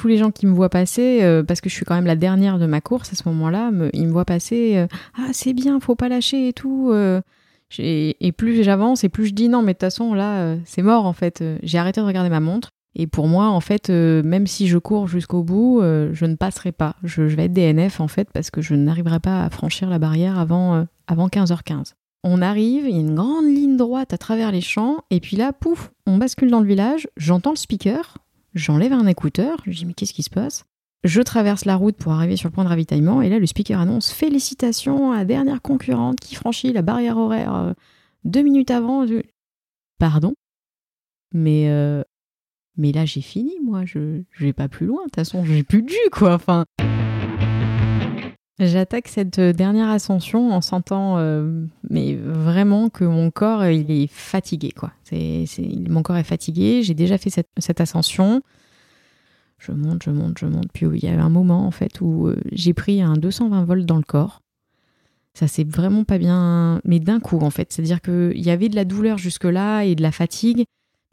tous les gens qui me voient passer, euh, parce que je suis quand même la dernière de ma course à ce moment-là, ils me voient passer, euh, ah c'est bien, faut pas lâcher et tout. et plus j'avance et plus je dis non, mais de toute façon là, c'est mort en fait. J'ai arrêté de regarder ma montre. Et pour moi, en fait, même si je cours jusqu'au bout, je ne passerai pas. Je, vais être DNF en fait parce que je n'arriverai pas à franchir la barrière avant, avant 15h15. On arrive, il y a une grande ligne droite à travers les champs, et puis là, pouf, on bascule dans le village, j'entends le speaker, j'enlève un écouteur, je dis mais qu'est-ce qui se passe? Je traverse la route pour arriver sur le point de ravitaillement, et là le speaker annonce Félicitations à la dernière concurrente qui franchit la barrière horaire euh, deux minutes avant. Pardon? Mais euh, mais là j'ai fini, moi, je, je vais pas plus loin, de toute façon j'ai plus de jus quoi, enfin. J'attaque cette euh, dernière ascension en sentant euh, mais vraiment que mon corps il est fatigué quoi. Mon corps est fatigué. J'ai déjà fait cette, ascension. Je monte, je monte, je monte. Puis il y a un moment en fait où euh, j'ai pris un 220 volts dans le corps. Ça c'est vraiment pas bien, mais d'un coup en fait. C'est-à-dire qu'il y avait de la douleur jusque là et de la fatigue,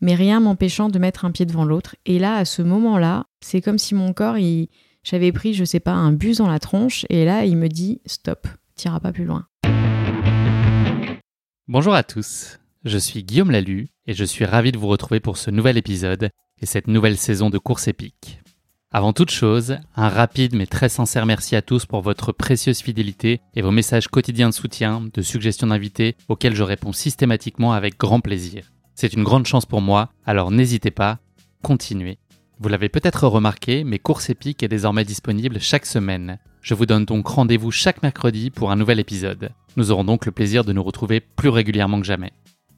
mais rien m'empêchant de mettre un pied devant l'autre. Et là à ce moment-là, c'est comme si mon corps il j'avais pris, je sais pas, un bus dans la tronche et là, il me dit stop, t'iras pas plus loin. Bonjour à tous, je suis Guillaume Lalu et je suis ravi de vous retrouver pour ce nouvel épisode et cette nouvelle saison de course épique. Avant toute chose, un rapide mais très sincère merci à tous pour votre précieuse fidélité et vos messages quotidiens de soutien, de suggestions d'invités auxquels je réponds systématiquement avec grand plaisir. C'est une grande chance pour moi, alors n'hésitez pas, continuez. Vous l'avez peut-être remarqué, mes courses épiques est désormais disponible chaque semaine. Je vous donne donc rendez-vous chaque mercredi pour un nouvel épisode. Nous aurons donc le plaisir de nous retrouver plus régulièrement que jamais.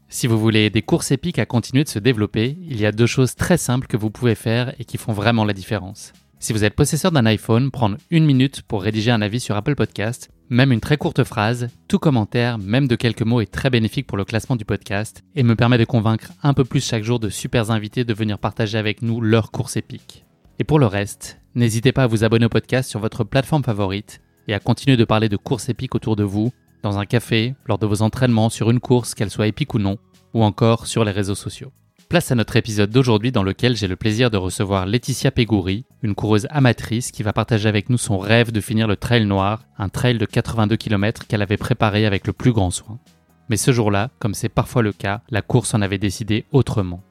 Si vous voulez des courses épiques à continuer de se développer, il y a deux choses très simples que vous pouvez faire et qui font vraiment la différence. Si vous êtes possesseur d'un iPhone, prendre une minute pour rédiger un avis sur Apple Podcast, même une très courte phrase, tout commentaire, même de quelques mots est très bénéfique pour le classement du podcast et me permet de convaincre un peu plus chaque jour de super invités de venir partager avec nous leur course épique. Et pour le reste, n'hésitez pas à vous abonner au podcast sur votre plateforme favorite et à continuer de parler de course épique autour de vous, dans un café, lors de vos entraînements sur une course, qu'elle soit épique ou non, ou encore sur les réseaux sociaux. Place à notre épisode d'aujourd'hui dans lequel j'ai le plaisir de recevoir Laetitia Pégouri, une coureuse amatrice qui va partager avec nous son rêve de finir le Trail Noir, un trail de 82 km qu'elle avait préparé avec le plus grand soin. Mais ce jour-là, comme c'est parfois le cas, la course en avait décidé autrement.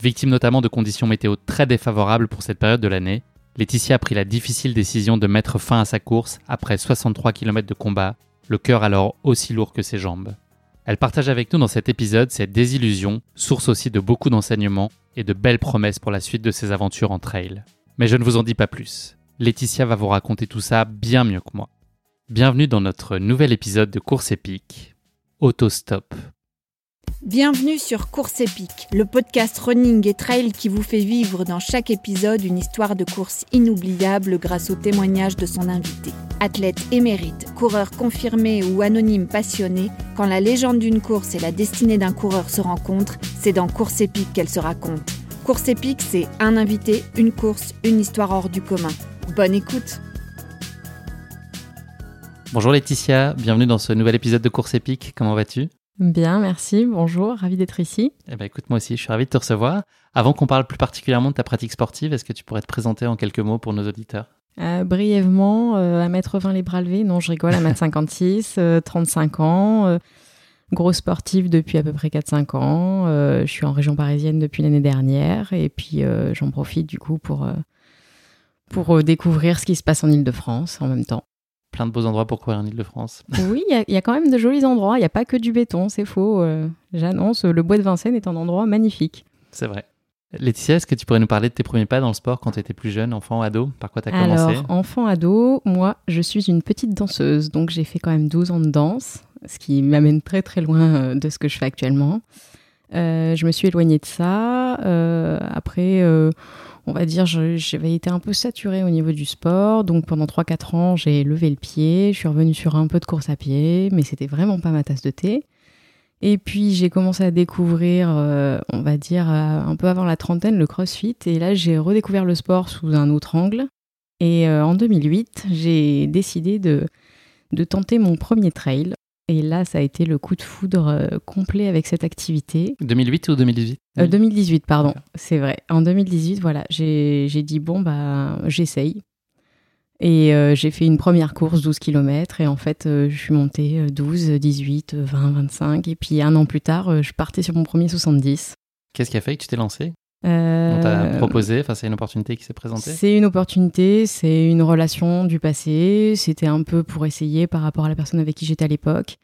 Victime notamment de conditions météo très défavorables pour cette période de l'année, Laetitia a pris la difficile décision de mettre fin à sa course après 63 km de combat, le cœur alors aussi lourd que ses jambes. Elle partage avec nous dans cet épisode cette désillusion, source aussi de beaucoup d'enseignements et de belles promesses pour la suite de ses aventures en trail. Mais je ne vous en dis pas plus. Laetitia va vous raconter tout ça bien mieux que moi. Bienvenue dans notre nouvel épisode de Course épique, Autostop. Bienvenue sur Course épique, le podcast running et trail qui vous fait vivre dans chaque épisode une histoire de course inoubliable grâce au témoignage de son invité. Athlète émérite, coureur confirmé ou anonyme passionné, quand la légende d'une course et la destinée d'un coureur se rencontrent, c'est dans Course épique qu'elle se raconte. Course épique, c'est un invité, une course, une histoire hors du commun. Bonne écoute Bonjour Laetitia, bienvenue dans ce nouvel épisode de Course épique, comment vas-tu? Bien, merci, bonjour, ravi d'être ici. Eh ben, écoute, moi aussi, je suis ravi de te recevoir. Avant qu'on parle plus particulièrement de ta pratique sportive, est-ce que tu pourrais te présenter en quelques mots pour nos auditeurs? Euh, brièvement, euh, à mettre 20 les bras levés, non, je rigole, à mettre 56, 35 ans, euh, grosse sportive depuis à peu près 4-5 ans. je suis en région parisienne depuis l'année dernière et puis j'en profite du coup pour, pour découvrir ce qui se passe en Ile-de-France en même temps plein de beaux endroits pour courir en Ile-de-France. Oui, il y, a quand même de jolis endroits. Il n'y a pas que du béton, c'est faux. Euh, j'annonce, le bois de Vincennes est un endroit magnifique. C'est vrai. Laetitia, est-ce que tu pourrais nous parler de tes premiers pas dans le sport quand tu étais plus jeune, enfant, ado? Par quoi tu as commencé? Alors, enfant, ado, moi, je suis une petite danseuse. Donc, j'ai fait quand même 12 ans de danse, ce qui m'amène très très loin euh, de ce que je fais actuellement. Euh, je me suis éloignée de ça. après on va dire, j'avais été un peu saturée au niveau du sport. Donc pendant 3-4 ans, j'ai levé le pied. Je suis revenue sur un peu de course à pied, mais c'était vraiment pas ma tasse de thé. Et puis j'ai commencé à découvrir, euh, on va dire, euh, un peu avant la trentaine, le crossfit. Et là, j'ai redécouvert le sport sous un autre angle. Et euh, en 2008, j'ai décidé de, de tenter mon premier trail. Et là, ça a été le coup de foudre euh, complet avec cette activité. 2008 ou 2018 2018, pardon, c'est vrai. En 2018, voilà, j'ai dit, bon, bah, j'essaye. Et euh, j'ai fait une première course, 12 km, et en fait, euh, je suis montée 12, 18, 20, 25, et puis un an plus tard, je partais sur mon premier 70. Qu'est-ce qui a fait que tu t'es lancé on t'a proposé, enfin c'est une opportunité qui s'est présentée C'est une opportunité, c'est une relation du passé, c'était un peu pour essayer par rapport à la personne avec qui j'étais à l'époque.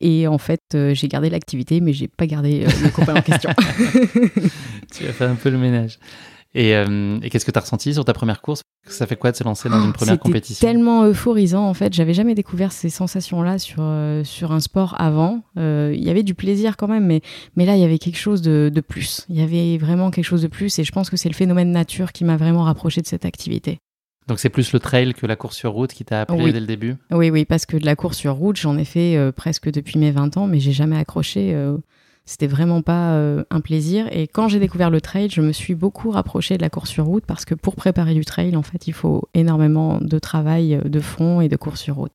Et en fait, euh, j'ai gardé l'activité, mais j'ai pas gardé euh, le copain en question. tu as fait un peu le ménage. Et, euh, et qu'est-ce que tu as ressenti sur ta première course? Ça fait quoi de se lancer dans une première compétition? C'était tellement euphorisant en fait. J'avais jamais découvert ces sensations-là sur, sur un sport avant. Il y avait du plaisir quand même, mais, mais là, il y avait quelque chose de, de plus. Il y avait vraiment quelque chose de plus et je pense que c'est le phénomène nature qui m'a vraiment rapproché de cette activité. Donc c'est plus le trail que la course sur route qui t'a appelé dès le début? Oui, oui, parce que de la course sur route, j'en ai fait euh, presque depuis mes 20 ans, mais j'ai jamais accroché. Euh, c'était vraiment pas euh, un plaisir. Et quand j'ai découvert le trail, je me suis beaucoup rapprochée de la course sur route parce que pour préparer du trail, en fait, il faut énormément de travail de fond et de course sur route.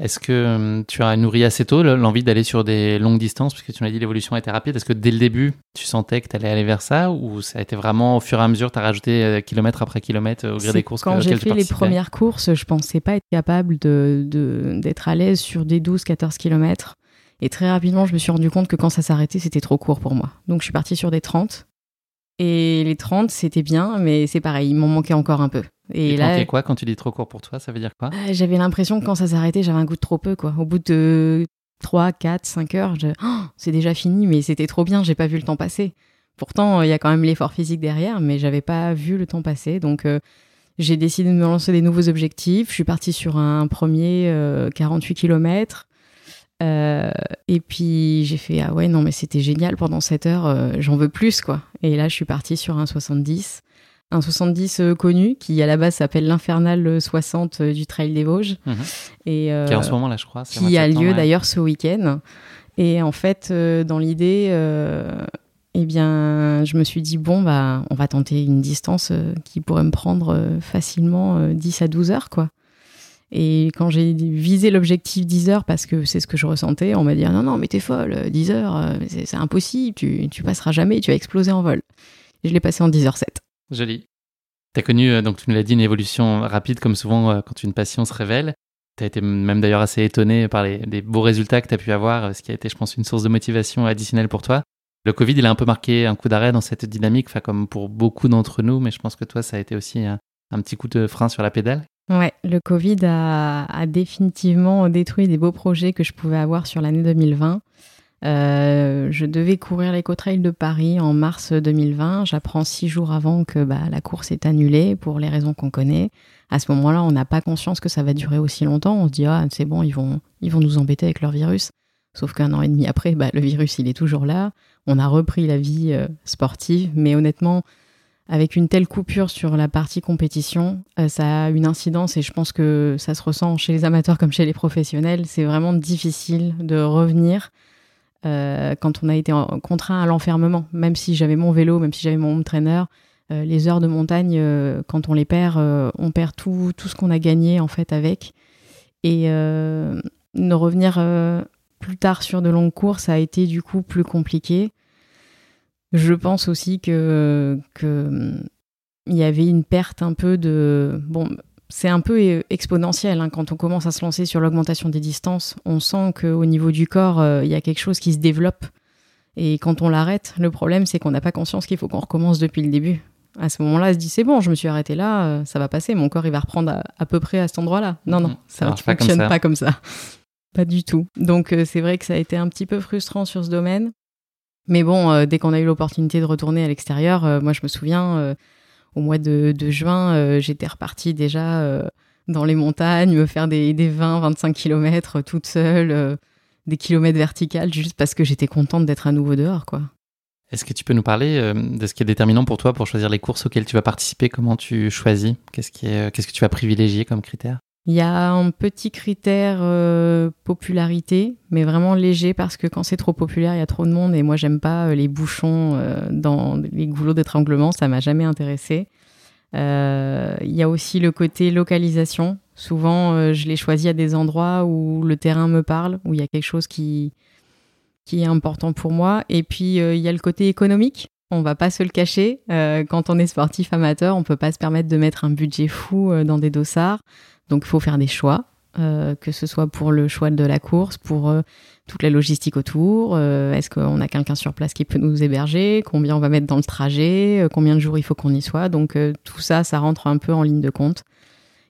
Est-ce que euh, tu as nourri assez tôt l'envie d'aller sur des longues distances? Parce que tu m'as dit l'évolution été rapide. Est-ce que dès le début, tu sentais que tu allais aller vers ça Ou ça a été vraiment au fur et à mesure, tu as rajouté euh, kilomètre après kilomètre euh, au gré des courses Quand j'ai fait les premières courses, je pensais pas être capable d'être de, à l'aise sur des 12-14 kilomètres. Et très rapidement, je me suis rendu compte que quand ça s'arrêtait, c'était trop court pour moi. Donc je suis partie sur des 30. Et les 30, c'était bien, mais c'est pareil, il m'en manquait encore un peu. Et, là, quoi quand tu dis trop court pour toi Ça veut dire quoi? Euh, J'avais l'impression que quand ça s'arrêtait, j'avais un goût de trop peu. Quoi. Au bout de 3, 4, 5 heures, oh, c'est déjà fini, mais c'était trop bien, j'ai pas vu le temps passer. Pourtant, il y a quand même l'effort physique derrière, mais j'avais pas vu le temps passer. Donc, euh, j'ai décidé de me lancer des nouveaux objectifs. Je suis partie sur un premier 48 euh, et puis j'ai fait ah ouais non mais c'était génial pendant 7 heures j'en veux plus quoi et là je suis partie sur un 70 un 70 euh, connu qui à la base s'appelle l'Infernal 60 euh, du Trail des Vosges. Mhm. Et, euh, qui en ce moment là, je crois. Qui a lieu d'ailleurs ce week-end. Et en fait, dans l'idée, eh bien, je me suis dit, bon, bah, on va tenter une distance qui pourrait me prendre facilement 10 à 12 heures, quoi. Et quand j'ai visé l'objectif 10 heures, parce que c'est ce que je ressentais, on m'a dit, non, non, mais t'es folle, 10 heures, c'est impossible, tu, tu passeras jamais, tu vas exploser en vol. Et je l'ai passé en 10 h 7 Joli. Tu as connu, euh, donc tu nous l'as dit, une évolution rapide, comme souvent euh, quand une passion se révèle. Tu as été même d'ailleurs assez étonné par les, beaux résultats que tu as pu avoir, euh, ce qui a été, je pense, une source de motivation additionnelle pour toi. Le Covid, il a un peu marqué un coup d'arrêt dans cette dynamique, comme pour beaucoup d'entre nous, mais je pense que toi, ça a été aussi un, petit coup de frein sur la pédale. Ouais, le Covid a, définitivement détruit des beaux projets que je pouvais avoir sur l'année 2020. Euh, je devais courir l'éco-trail de Paris en mars 2020. J'apprends six jours avant que bah, la course est annulée pour les raisons qu'on connaît. À ce moment-là, on n'a pas conscience que ça va durer aussi longtemps. On se dit ah c'est bon, ils vont ils vont nous embêter avec leur virus. Sauf qu'un an et demi après, bah, le virus il est toujours là. On a repris la vie euh, sportive, mais honnêtement, avec une telle coupure sur la partie compétition, euh, ça a une incidence et je pense que ça se ressent chez les amateurs comme chez les professionnels. C'est vraiment difficile de revenir euh, quand on a été contraint à l'enfermement. Même si j'avais mon vélo, même si j'avais mon home trainer, euh, les heures de montagne, quand on les perd, on perd tout, tout ce qu'on a gagné en fait avec. Et ne revenir plus tard sur de longues courses a été du coup plus compliqué. Je pense aussi que, que il y avait une perte un peu de bon c'est un peu euh, exponentiel hein. quand on commence à se lancer sur l'augmentation des distances. On sent qu'au niveau du corps, euh, il y a quelque chose qui se développe. Et quand on l'arrête, le problème, c'est qu'on n'a pas conscience qu'il faut qu'on recommence depuis le début. À ce moment-là, se dit c'est bon, je me suis arrêté là, euh, ça va passer, mon corps il va reprendre à, peu près à cet endroit-là. Non, non, ça ne fonctionne pas comme ça. Pas du tout. Donc c'est vrai que ça a été un petit peu frustrant sur ce domaine. Mais bon, dès qu'on a eu l'opportunité de retourner à l'extérieur, moi je me souviens au mois de, juin, euh, j'étais repartie déjà euh, dans les montagnes, me faire des, 20-25 km toute seule, euh, des kilomètres verticales, juste parce que j'étais contente d'être à nouveau dehors, quoi. Est-ce que tu peux nous parler de ce qui est déterminant pour toi pour choisir les courses auxquelles tu vas participer? Comment tu choisis? Qu'est-ce qu'est-ce que tu vas privilégier comme critère? Il y a un petit critère euh, popularité, mais vraiment léger parce que quand c'est trop populaire, il y a trop de monde et moi j'aime pas euh, les bouchons euh, dans les goulots d'étranglement, ça m'a jamais intéressé. Il y a aussi le côté localisation. Souvent, je les choisis à des endroits où le terrain me parle, où il y a quelque chose qui, qui est important pour moi. Et puis, il y a le côté économique. On va pas se le cacher. quand on est sportif amateur, on peut pas se permettre de mettre un budget fou dans des dossards. Donc, il faut faire des choix. Euh, que ce soit pour le choix de la course, pour euh, toute la logistique autour. Euh, est-ce qu'on a quelqu'un sur place qui peut nous héberger Combien on va mettre dans le trajet Combien de jours il faut qu'on y soit Donc tout ça, ça rentre un peu en ligne de compte.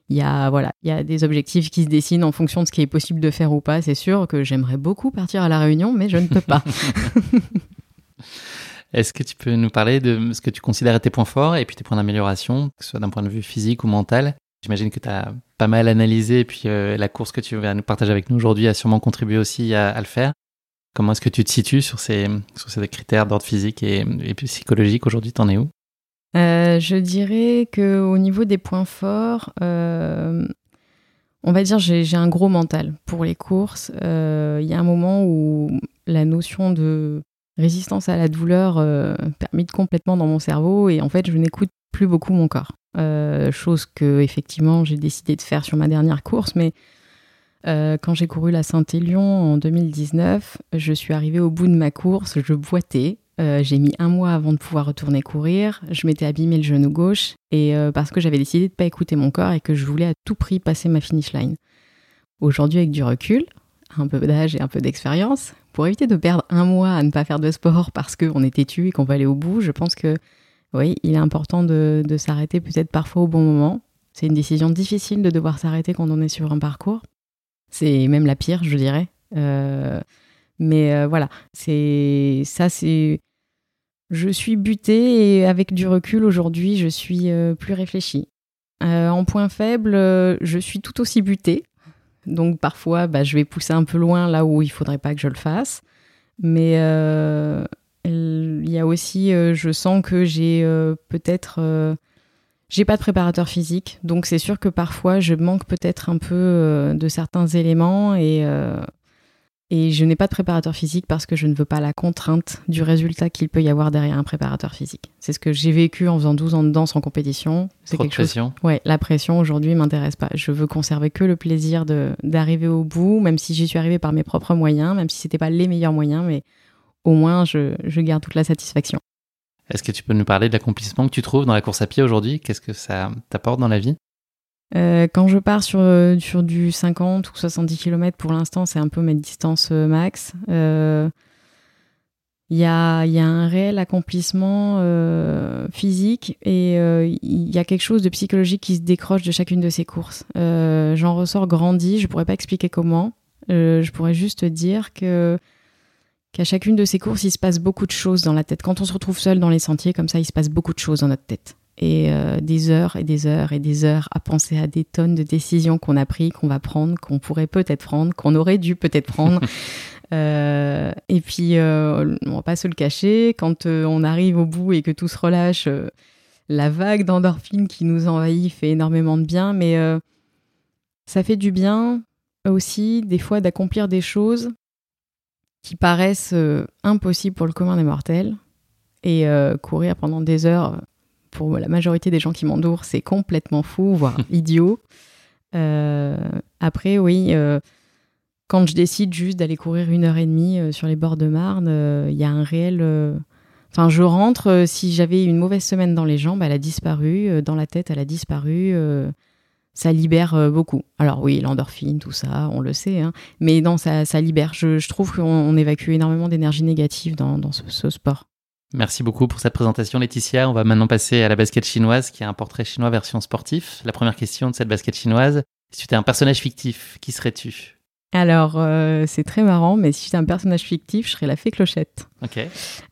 Il y a voilà, il y a des objectifs qui se dessinent en fonction de ce qui est possible de faire ou pas. C'est sûr que j'aimerais beaucoup partir à la Réunion, mais je ne peux pas. Est-ce que tu peux nous parler de ce que tu considères être tes points forts et puis tes points d'amélioration, que ce soit d'un point de vue physique ou mental? J'imagine que tu as pas mal analysé et puis euh, la course que tu vas nous partager avec nous aujourd'hui a sûrement contribué aussi à, le faire. Comment est-ce que tu te situes sur ces, sur ces critères d'ordre physique et, psychologique aujourd'hui? T'en es où? Euh, Je dirais qu'au niveau des points forts, euh, on va dire j'ai un gros mental pour les courses. Il y a un moment où la notion de résistance à la douleur permet complètement dans mon cerveau et en fait je n'écoute plus beaucoup mon corps. Euh, chose que effectivement j'ai décidé de faire sur ma dernière course, mais euh, quand j'ai couru la Saint-Élion en 2019, je suis arrivée au bout de ma course, je boitais. Euh, j'ai mis un mois avant de pouvoir retourner courir. Je m'étais abîmé le genou gauche et parce que j'avais décidé de ne pas écouter mon corps et que je voulais à tout prix passer ma finish line. Aujourd'hui, avec du recul, un peu d'âge et un peu d'expérience, pour éviter de perdre un mois à ne pas faire de sport parce qu'on est têtu et qu'on va aller au bout, je pense que oui, il est important de, s'arrêter peut-être parfois au bon moment. C'est une décision difficile de devoir s'arrêter quand on est sur un parcours. C'est même la pire, je dirais. Euh, mais euh, voilà, c'est ça, c'est. Je suis butée et avec du recul aujourd'hui, je suis euh, plus réfléchie. en point faible, je suis tout aussi butée. Donc parfois, bah, je vais pousser un peu loin là où il faudrait pas que je le fasse. Mais il y a aussi, euh, je sens que j'ai euh, peut-être, euh, j'ai pas de préparateur physique, donc c'est sûr que parfois je manque peut-être un peu de certains éléments et et je n'ai pas de préparateur physique parce que je ne veux pas la contrainte du résultat qu'il peut y avoir derrière un préparateur physique. C'est ce que j'ai vécu en faisant 12 ans de danse en compétition. C'est quelque pression. Ouais, la pression aujourd'hui m'intéresse pas. Je veux conserver que le plaisir d'arriver au bout, même si j'y suis arrivée par mes propres moyens, même si c'était pas les meilleurs moyens, mais au moins je, garde toute la satisfaction. Est-ce que tu peux nous parler de l'accomplissement que tu trouves dans la course à pied aujourd'hui? Qu'est-ce que ça t'apporte dans la vie? Euh, quand je pars sur, sur du 50 ou 70 km, pour l'instant, c'est un peu mes distances euh, max. Il euh, y, a, y, a, un réel accomplissement physique et il y a quelque chose de psychologique qui se décroche de chacune de ces courses. J'en ressors grandi, je pourrais pas expliquer comment. je pourrais juste dire que qu'à chacune de ces courses, il se passe beaucoup de choses dans la tête. Quand on se retrouve seul dans les sentiers, comme ça, il se passe beaucoup de choses dans notre tête. Et euh, des heures et des heures et des heures à penser à des tonnes de décisions qu'on a prises, qu'on va prendre, qu'on pourrait peut-être prendre, qu'on aurait dû peut-être prendre. euh, et puis, euh, on va pas se le cacher, quand euh, on arrive au bout et que tout se relâche, la vague d'endorphine qui nous envahit fait énormément de bien, mais ça fait du bien aussi des fois d'accomplir des choses qui paraissent euh, impossibles pour le commun des mortels. Et euh, courir pendant des heures, pour la majorité des gens qui m'entourent, c'est complètement fou, voire idiot. Euh, après, oui, quand je décide juste d'aller courir une heure et demie sur les bords de Marne, il y a un réel... Enfin, je rentre, si j'avais une mauvaise semaine dans les jambes, elle a disparu, dans la tête, elle a disparu ça libère euh, beaucoup. Alors oui, l'endorphine, tout ça, on le sait, hein. mais non, ça, ça libère. Je, trouve qu'on évacue énormément d'énergie négative dans, ce, sport. Merci beaucoup pour cette présentation, Laetitia. On va maintenant passer à la basket chinoise, qui est un portrait chinois version sportif. La première question de cette basket chinoise, si tu étais un personnage fictif, qui serais-tu? Alors, euh, c'est très marrant, mais si j'étais un personnage fictif, je serais la fée Clochette. Ok.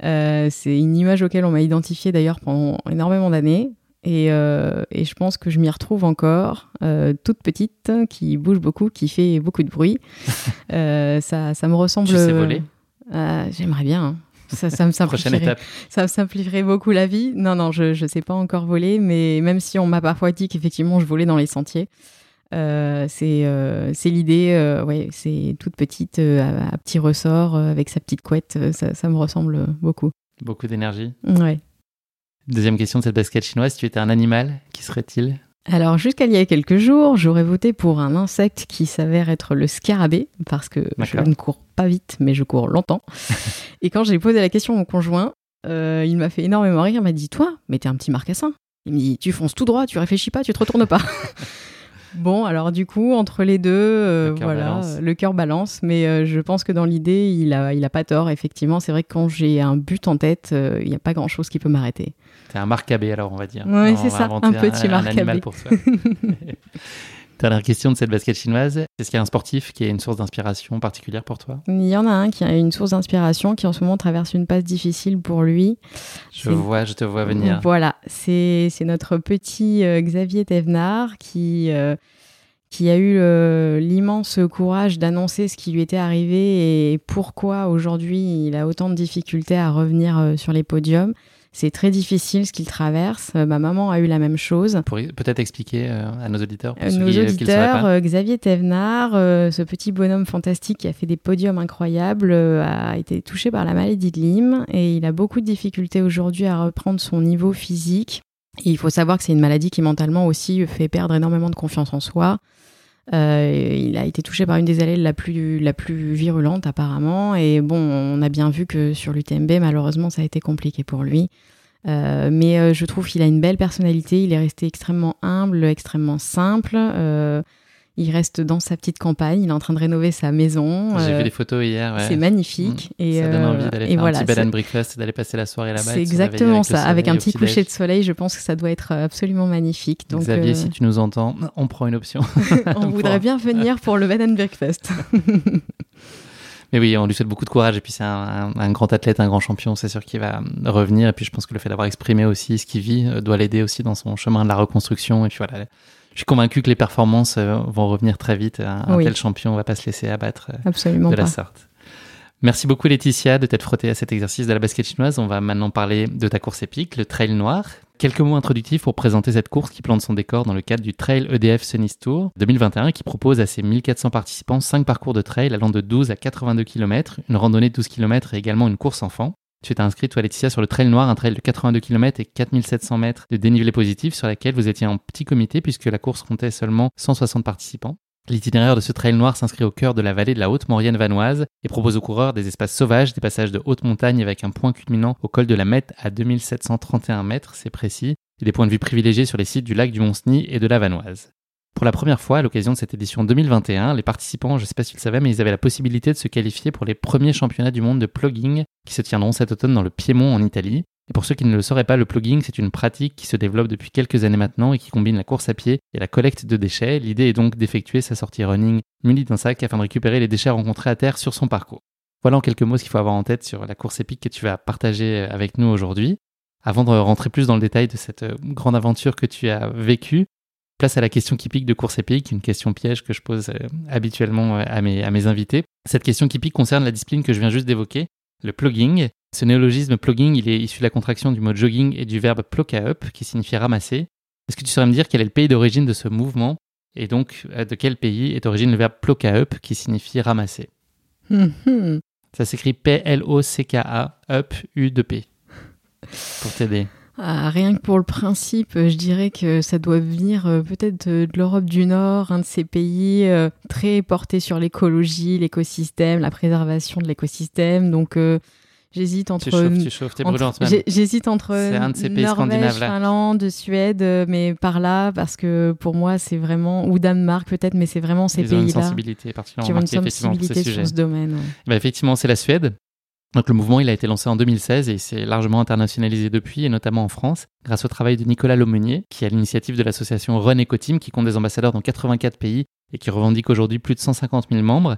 Euh, c'est une image auquel on m'a identifié d'ailleurs pendant énormément d'années. Euh, et, je pense que je m'y retrouve encore, euh, toute petite, qui bouge beaucoup, qui fait beaucoup de bruit. Euh, ça, ça me ressemble. Tu sais voler? J'aimerais bien. Hein. Ça, ça, me simplifierait, ça me simplifierait beaucoup la vie. Non, non, je ne sais pas encore voler, mais même si on m'a parfois dit qu'effectivement je volais dans les sentiers, c'est l'idée, ouais, c'est toute petite, à, à, petit ressort, avec sa petite couette, ça, ça me ressemble beaucoup. Beaucoup d'énergie Ouais. Deuxième question de cette basket chinoise, si tu étais un animal, qui serait-il? Alors, jusqu'à il y a quelques jours, j'aurais voté pour un insecte qui s'avère être le scarabée, parce que je ne cours pas vite, mais je cours longtemps. et quand j'ai posé la question à mon conjoint, euh, il m'a fait énormément rire. Il m'a dit Toi, mais t'es un petit marcassin. Il me dit Tu fonces tout droit, tu réfléchis pas, tu te retournes pas. Bon, alors du coup, entre les deux, euh, le voilà, le cœur balance. Mais euh, je pense que dans l'idée, il a, il a pas tort. Effectivement, c'est vrai que quand j'ai un but en tête, il n'y a pas grand-chose qui peut m'arrêter. T'es un marcabé alors, on va dire. Oui, c'est ça, un petit marcabé. pour toi. Dernière question de cette basket chinoise. Est-ce qu'il y a un sportif qui a une source d'inspiration particulière pour toi? Il y en a un qui a une source d'inspiration qui en ce moment traverse une passe difficile pour lui. Je vois, je te vois venir. Voilà, c'est notre petit euh, Xavier Thévenard qui, euh, qui a eu l'immense courage d'annoncer ce qui lui était arrivé et pourquoi aujourd'hui il a autant de difficultés à revenir euh, sur les podiums. C'est très difficile ce qu'il traverse. Euh, ma maman a eu la même chose. Pour peut-être expliquer euh, à nos auditeurs. Pour nos auditeurs, Xavier Thévenard, ce petit bonhomme fantastique qui a fait des podiums incroyables, a été touché par la maladie de Lyme et il a beaucoup de difficultés aujourd'hui à reprendre son niveau physique. il faut savoir que c'est une maladie qui mentalement aussi fait perdre énormément de confiance en soi. Euh, il a été touché par une des allées la plus, la plus virulente apparemment. Et bon, on a bien vu que sur l'UTMB, malheureusement, ça a été compliqué pour lui. Euh, mais euh, je trouve qu'il a une belle personnalité. Il est resté extrêmement humble, extrêmement simple. Il reste dans sa petite campagne, il est en train de rénover sa maison. J'ai vu des photos hier. C'est magnifique. Mm. Et ça donne envie d'aller faire un petit bed and breakfast et d'aller passer la soirée là-bas. C'est exactement ça. Avec, un petit coucher de soleil, je pense que ça doit être absolument magnifique. Donc, Xavier, si tu nous entends, on prend une option. on voudrait bien venir pour le bed and breakfast. Mais oui, on lui souhaite beaucoup de courage. Et puis, c'est un, grand athlète, un grand champion. C'est sûr qu'il va revenir. Et puis, je pense que le fait d'avoir exprimé aussi ce qu'il vit euh, doit l'aider aussi dans son chemin de la reconstruction. Et puis, voilà, je suis convaincu que les performances euh, vont revenir très vite. Un, tel champion ne va pas se laisser abattre euh, Absolument de la sorte. Merci beaucoup Laetitia de t'être frottée à cet exercice de la basket chinoise. On va maintenant parler de ta course épique, le Trail Noir. Quelques mots introductifs pour présenter cette course qui plante son décor dans le cadre du Trail EDF Sunnis Tour 2021 qui propose à ses 1400 participants 5 parcours de trail allant de 12 à 82 km, une randonnée de 12 km et également une course enfant. Tu t'es inscrit, toi, Laetitia, sur le Trail Noir, un trail de 82 km et 4700 mètres de dénivelé positif sur laquelle vous étiez en petit comité puisque la course comptait seulement 160 participants. L'itinéraire de ce trail noir s'inscrit au cœur de la vallée de la Haute-Maurienne vanoise et propose aux coureurs des espaces sauvages, des passages de haute montagne avec un point culminant au col de la Mette à 2731 mètres, c'est précis, et des points de vue privilégiés sur les sites du lac du Mont-Cenis et de la Vanoise. Pour la première fois, à l'occasion de cette édition 2021, les participants, je ne sais pas si le savais, mais ils avaient la possibilité de se qualifier pour les premiers championnats du monde de plugging qui se tiendront cet automne dans le Piémont en Italie. Et pour ceux qui ne le sauraient pas, le plugging, c'est une pratique qui se développe depuis quelques années maintenant et qui combine la course à pied et la collecte de déchets. L'idée est donc d'effectuer sa sortie running munie d'un sac afin de récupérer les déchets rencontrés à terre sur son parcours. Voilà en quelques mots ce qu'il faut avoir en tête sur la course épique que tu vas partager avec nous aujourd'hui. Avant de rentrer plus dans le détail de cette grande aventure que tu as vécue, Place à la question qui pique de course épique, une question piège que je pose euh, habituellement euh, à mes, à mes invités. Cette question qui pique concerne la discipline que je viens juste d'évoquer, le plugging. Ce néologisme plugging, il est issu de la contraction du mot jogging et du verbe ploka up, qui signifie ramasser. Est-ce que tu saurais me dire quel est le pays d'origine de ce mouvement et donc euh, de quel pays est d'origine le verbe ploka up, qui signifie ramasser? Ça s'écrit P-L-O-C-K-A, up, U-D-P. Pour t'aider. Ah, rien que pour le principe, je dirais que ça doit venir euh, peut-être de, l'Europe du Nord, un de ces pays euh, très portés sur l'écologie, l'écosystème, la préservation de l'écosystème. Donc euh, j'hésite entre. Tu chauffes, tu t'es J'hésite entre un de ces pays Norvège, Finlande, Suède, mais par là parce que pour moi c'est vraiment ou Danemark peut-être, mais c'est vraiment ces pays-là qui ont une sensibilité sur ce domaine. Bah, effectivement, c'est la Suède. Donc le mouvement, il a été lancé en 2016 et il s'est largement internationalisé depuis, et notamment en France, grâce au travail de Nicolas Lomenier, qui a l'initiative de l'association Run Ecoteam, qui compte des ambassadeurs dans 84 pays et qui revendique aujourd'hui plus de 150 000 membres.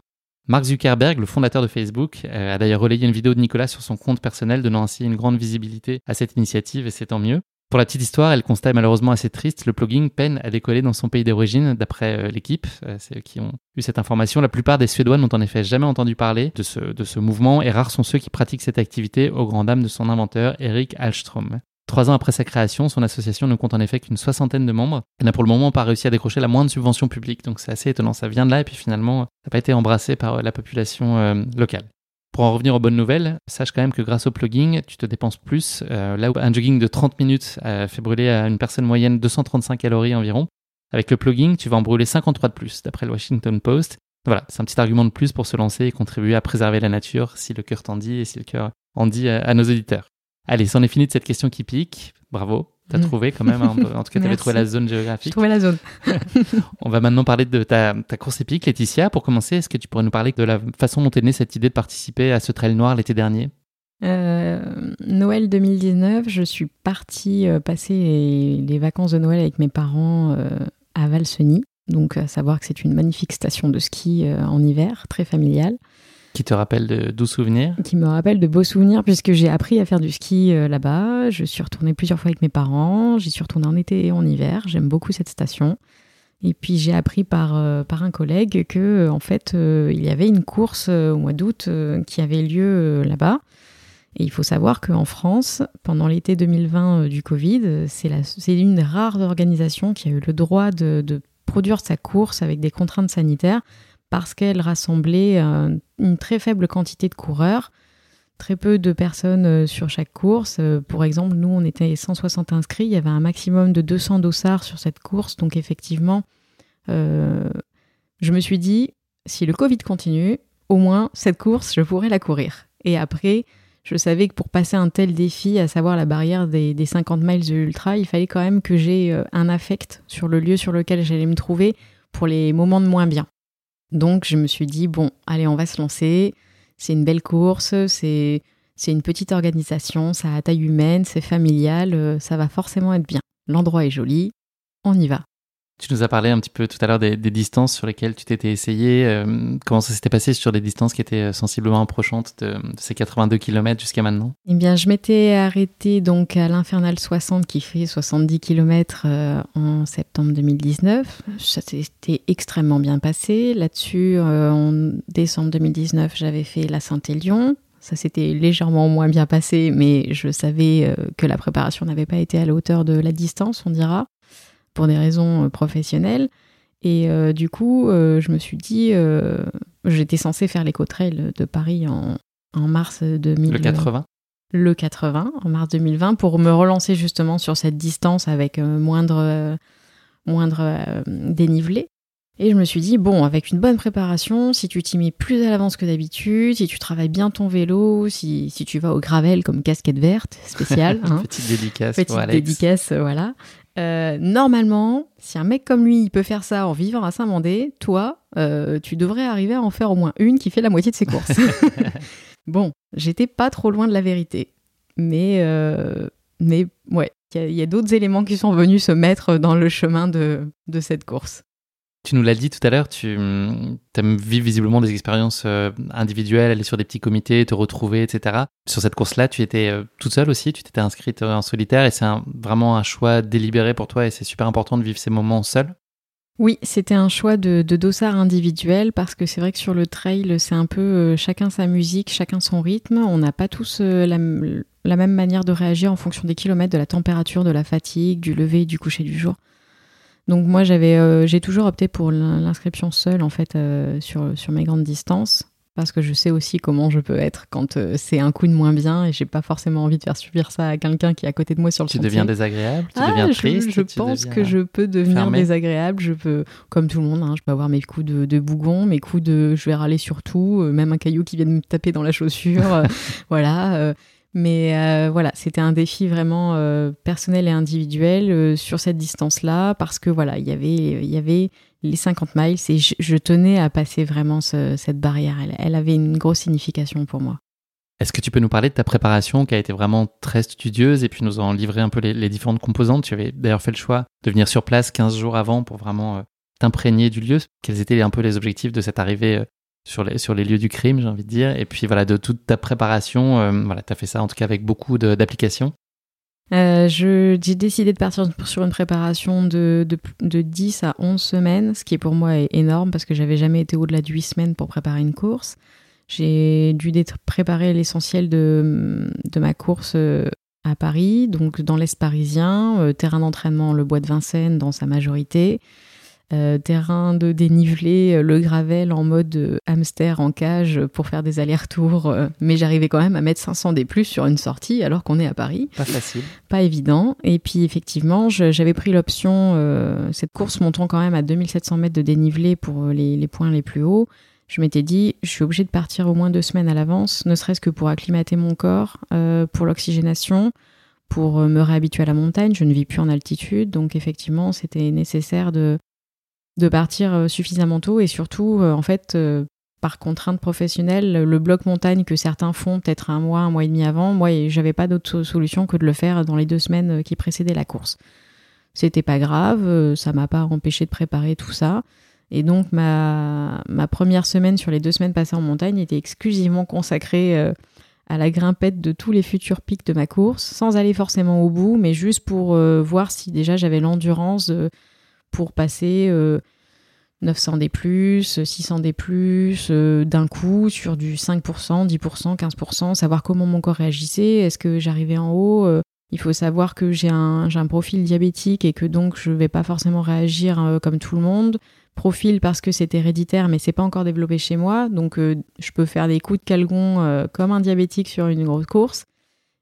Mark Zuckerberg, le fondateur de Facebook, euh, a d'ailleurs relayé une vidéo de Nicolas sur son compte personnel, donnant ainsi une grande visibilité à cette initiative, et c'est tant mieux. Pour la petite histoire, elle constate malheureusement assez triste, le plugging peine à décoller dans son pays d'origine, d'après euh, l'équipe, euh, c'est qui ont eu cette information. La plupart des Suédois n'ont en effet jamais entendu parler de ce, mouvement, et rares sont ceux qui pratiquent cette activité au grand dam de son inventeur, Eric Alström. Trois ans après sa création, son association ne compte en effet qu'une soixantaine de membres. Elle n'a pour le moment pas réussi à décrocher la moindre subvention publique, donc c'est assez étonnant. Ça vient de là, et puis finalement, ça n'a pas été embrassé par euh, la population locale. Pour en revenir aux bonnes nouvelles, sache quand même que grâce au plugging, tu te dépenses plus. Euh, là où un jogging de 30 minutes fait brûler à une personne moyenne 235 calories environ, avec le plugging, tu vas en brûler 53 de plus, d'après le Washington Post. Voilà, c'est un petit argument de plus pour se lancer et contribuer à préserver la nature si le cœur t'en dit et si le cœur en dit à, nos auditeurs. Allez, c'en est fini de cette question qui pique. Bravo, t'as as mm. trouvé quand même. Hein. En tout cas, t'avais trouvé la zone géographique. Trouvé la zone. On va maintenant parler de ta, course épique, Laetitia. Pour commencer, est-ce que tu pourrais nous parler de la façon dont est née cette idée de participer à ce trail noir l'été dernier? Euh, Noël 2019, je suis partie euh, passer les, vacances de Noël avec mes parents euh, à Valseny. Donc, à savoir que c'est une magnifique station de ski en hiver, très familiale. Qui te rappelle de doux souvenirs? Qui me rappelle de beaux souvenirs, puisque j'ai appris à faire du ski euh, là-bas. Je suis retournée plusieurs fois avec mes parents. J'y suis retournée en été et en hiver. J'aime beaucoup cette station. Et puis j'ai appris par, euh, par un collègue que en fait il y avait une course au mois d'août qui avait lieu là-bas. Et il faut savoir qu'en France, pendant l'été 2020 du Covid, c'est une des rares organisations qui a eu le droit de, de produire sa course avec des contraintes sanitaires parce qu'elle rassemblait euh, une très faible quantité de coureurs, très peu de personnes euh, sur chaque course. Euh, pour exemple, nous, on était 160 inscrits, il y avait un maximum de 200 dossards sur cette course, donc effectivement, je me suis dit, si le Covid continue, au moins cette course, je pourrais la courir. Et après, je savais que pour passer un tel défi, à savoir la barrière des, 50 miles de ultra, il fallait quand même que j'ai un affect sur le lieu sur lequel j'allais me trouver pour les moments de moins bien. Donc je me suis dit, bon, allez, on va se lancer. C'est une belle course, c'est une petite organisation, ça a taille humaine, c'est familial, euh, ça va forcément être bien. L'endroit est joli, on y va. Tu nous as parlé un petit peu tout à l'heure des, distances sur lesquelles tu t'étais essayé. Euh, comment ça s'était passé sur des distances qui étaient euh, sensiblement approchantes de, ces 82 km jusqu'à maintenant? Eh bien, je m'étais arrêtée donc à l'Infernal 60 qui fait 70 km euh, en septembre 2019. Ça s'était extrêmement bien passé. Là-dessus, en décembre 2019, j'avais fait la Saint-Élion. Ça s'était légèrement moins bien passé, mais je savais que la préparation n'avait pas été à la hauteur de la distance, on dira pour des raisons euh, professionnelles. Et euh, du coup, euh, je me suis dit, j'étais censée faire l'éco-trail de Paris en, en mars 2020. Le 80 Le 80, en mars 2020, pour me relancer justement sur cette distance avec moindre, moindre dénivelé. Et je me suis dit, bon, avec une bonne préparation, si tu t'y mets plus à l'avance que d'habitude, si tu travailles bien ton vélo, si, si tu vas au gravel comme casquette verte spéciale. Hein, Petite dédicace. Petite dédicace, voilà. Euh, normalement, si un mec comme lui il peut faire ça en vivant à Saint-Mandé, toi, euh, tu devrais arriver à en faire au moins une qui fait la moitié de ses courses. bon, j'étais pas trop loin de la vérité, mais euh, mais ouais, il y a, d'autres éléments qui sont venus se mettre dans le chemin de cette course. Tu nous l'as dit tout à l'heure, tu aimes vivre visiblement des expériences euh, individuelles, aller sur des petits comités, te retrouver, etc. Sur cette course-là, tu étais euh, toute seule aussi, tu t'étais inscrite euh, en solitaire et c'est vraiment un choix délibéré pour toi et c'est super important de vivre ces moments seul. Oui, c'était un choix de, de dossard individuel parce que c'est vrai que sur le trail, c'est un peu chacun sa musique, chacun son rythme. On n'a pas tous la, même manière de réagir en fonction des kilomètres, de la température, de la fatigue, du lever du coucher du jour. Donc moi j'avais, euh, j'ai toujours opté pour l'inscription seule en fait euh, sur, sur mes grandes distances parce que je sais aussi comment je peux être quand euh, c'est un coup de moins bien et j'ai pas forcément envie de faire subir ça à quelqu'un qui est à côté de moi sur le tu deviens désagréable tu ah, deviens triste je, pense que je peux devenir désagréable je peux comme tout le monde hein, je peux avoir mes coups de, de, bougon mes coups de je vais râler sur tout même un caillou qui vient de me taper dans la chaussure voilà mais euh, voilà, c'était un défi vraiment euh, personnel et individuel euh, sur cette distance-là, parce que voilà, il y avait, il y avait les 50 miles et je, tenais à passer vraiment cette barrière. Elle, avait une grosse signification pour moi. Est-ce que tu peux nous parler de ta préparation qui a été vraiment très studieuse et puis nous en livrer un peu les, les différentes composantes? Tu avais d'ailleurs fait le choix de venir sur place 15 jours avant pour vraiment t'imprégner du lieu. Quels étaient un peu les objectifs de cette arrivée sur les, sur les lieux du crime, j'ai envie de dire. Et puis voilà, de toute ta préparation, euh, voilà, tu as fait ça en tout cas avec beaucoup d'applications. Euh, j'ai décidé de partir sur une préparation de, de, de, 10 à 11 semaines, ce qui est pour moi énorme parce que j'avais jamais été au-delà de 8 semaines pour préparer une course. J'ai dû préparer l'essentiel de, de, ma course euh, à Paris, donc dans l'Est parisien, terrain d'entraînement le Bois de Vincennes dans sa majorité, euh, terrain de dénivelé, euh, le gravel en mode euh, hamster en cage pour faire des allers-retours. mais j'arrivais quand même à mettre 500 des plus sur une sortie alors qu'on est à Paris. Pas facile. Pas évident. Et puis effectivement, j'avais pris l'option, cette course montant quand même à 2700 mètres de dénivelé pour les, les points les plus hauts. Je m'étais dit, je suis obligée de partir au moins deux semaines à l'avance, ne serait-ce que pour acclimater mon corps, pour l'oxygénation pour me réhabituer à la montagne. Je ne vis plus en altitude, donc effectivement, c'était nécessaire de, de partir euh, suffisamment tôt et surtout, euh, en fait, euh, par contrainte professionnelle, le bloc montagne que certains font peut-être un mois, un mois et demi avant, moi, j'avais pas d'autre solution que de le faire dans les deux semaines qui précédaient la course. C'était pas grave, ça m'a pas empêché de préparer tout ça. Et donc, ma, ma première semaine sur les deux semaines passées en montagne était exclusivement consacrée à la grimpette de tous les futurs pics de ma course, sans aller forcément au bout, mais juste pour voir si déjà j'avais l'endurance pour passer 900 des plus, 600 des plus, euh, d'un coup sur du 5%, 10%, 15%, savoir comment mon corps réagissait, est-ce que j'arrivais en haut. Euh, il faut savoir que j'ai un, un, profil diabétique et que donc je ne vais pas forcément réagir euh, comme tout le monde. Profil parce que c'est héréditaire, mais c'est pas encore développé chez moi, donc je peux faire des coups de calgon comme un diabétique sur une grosse course,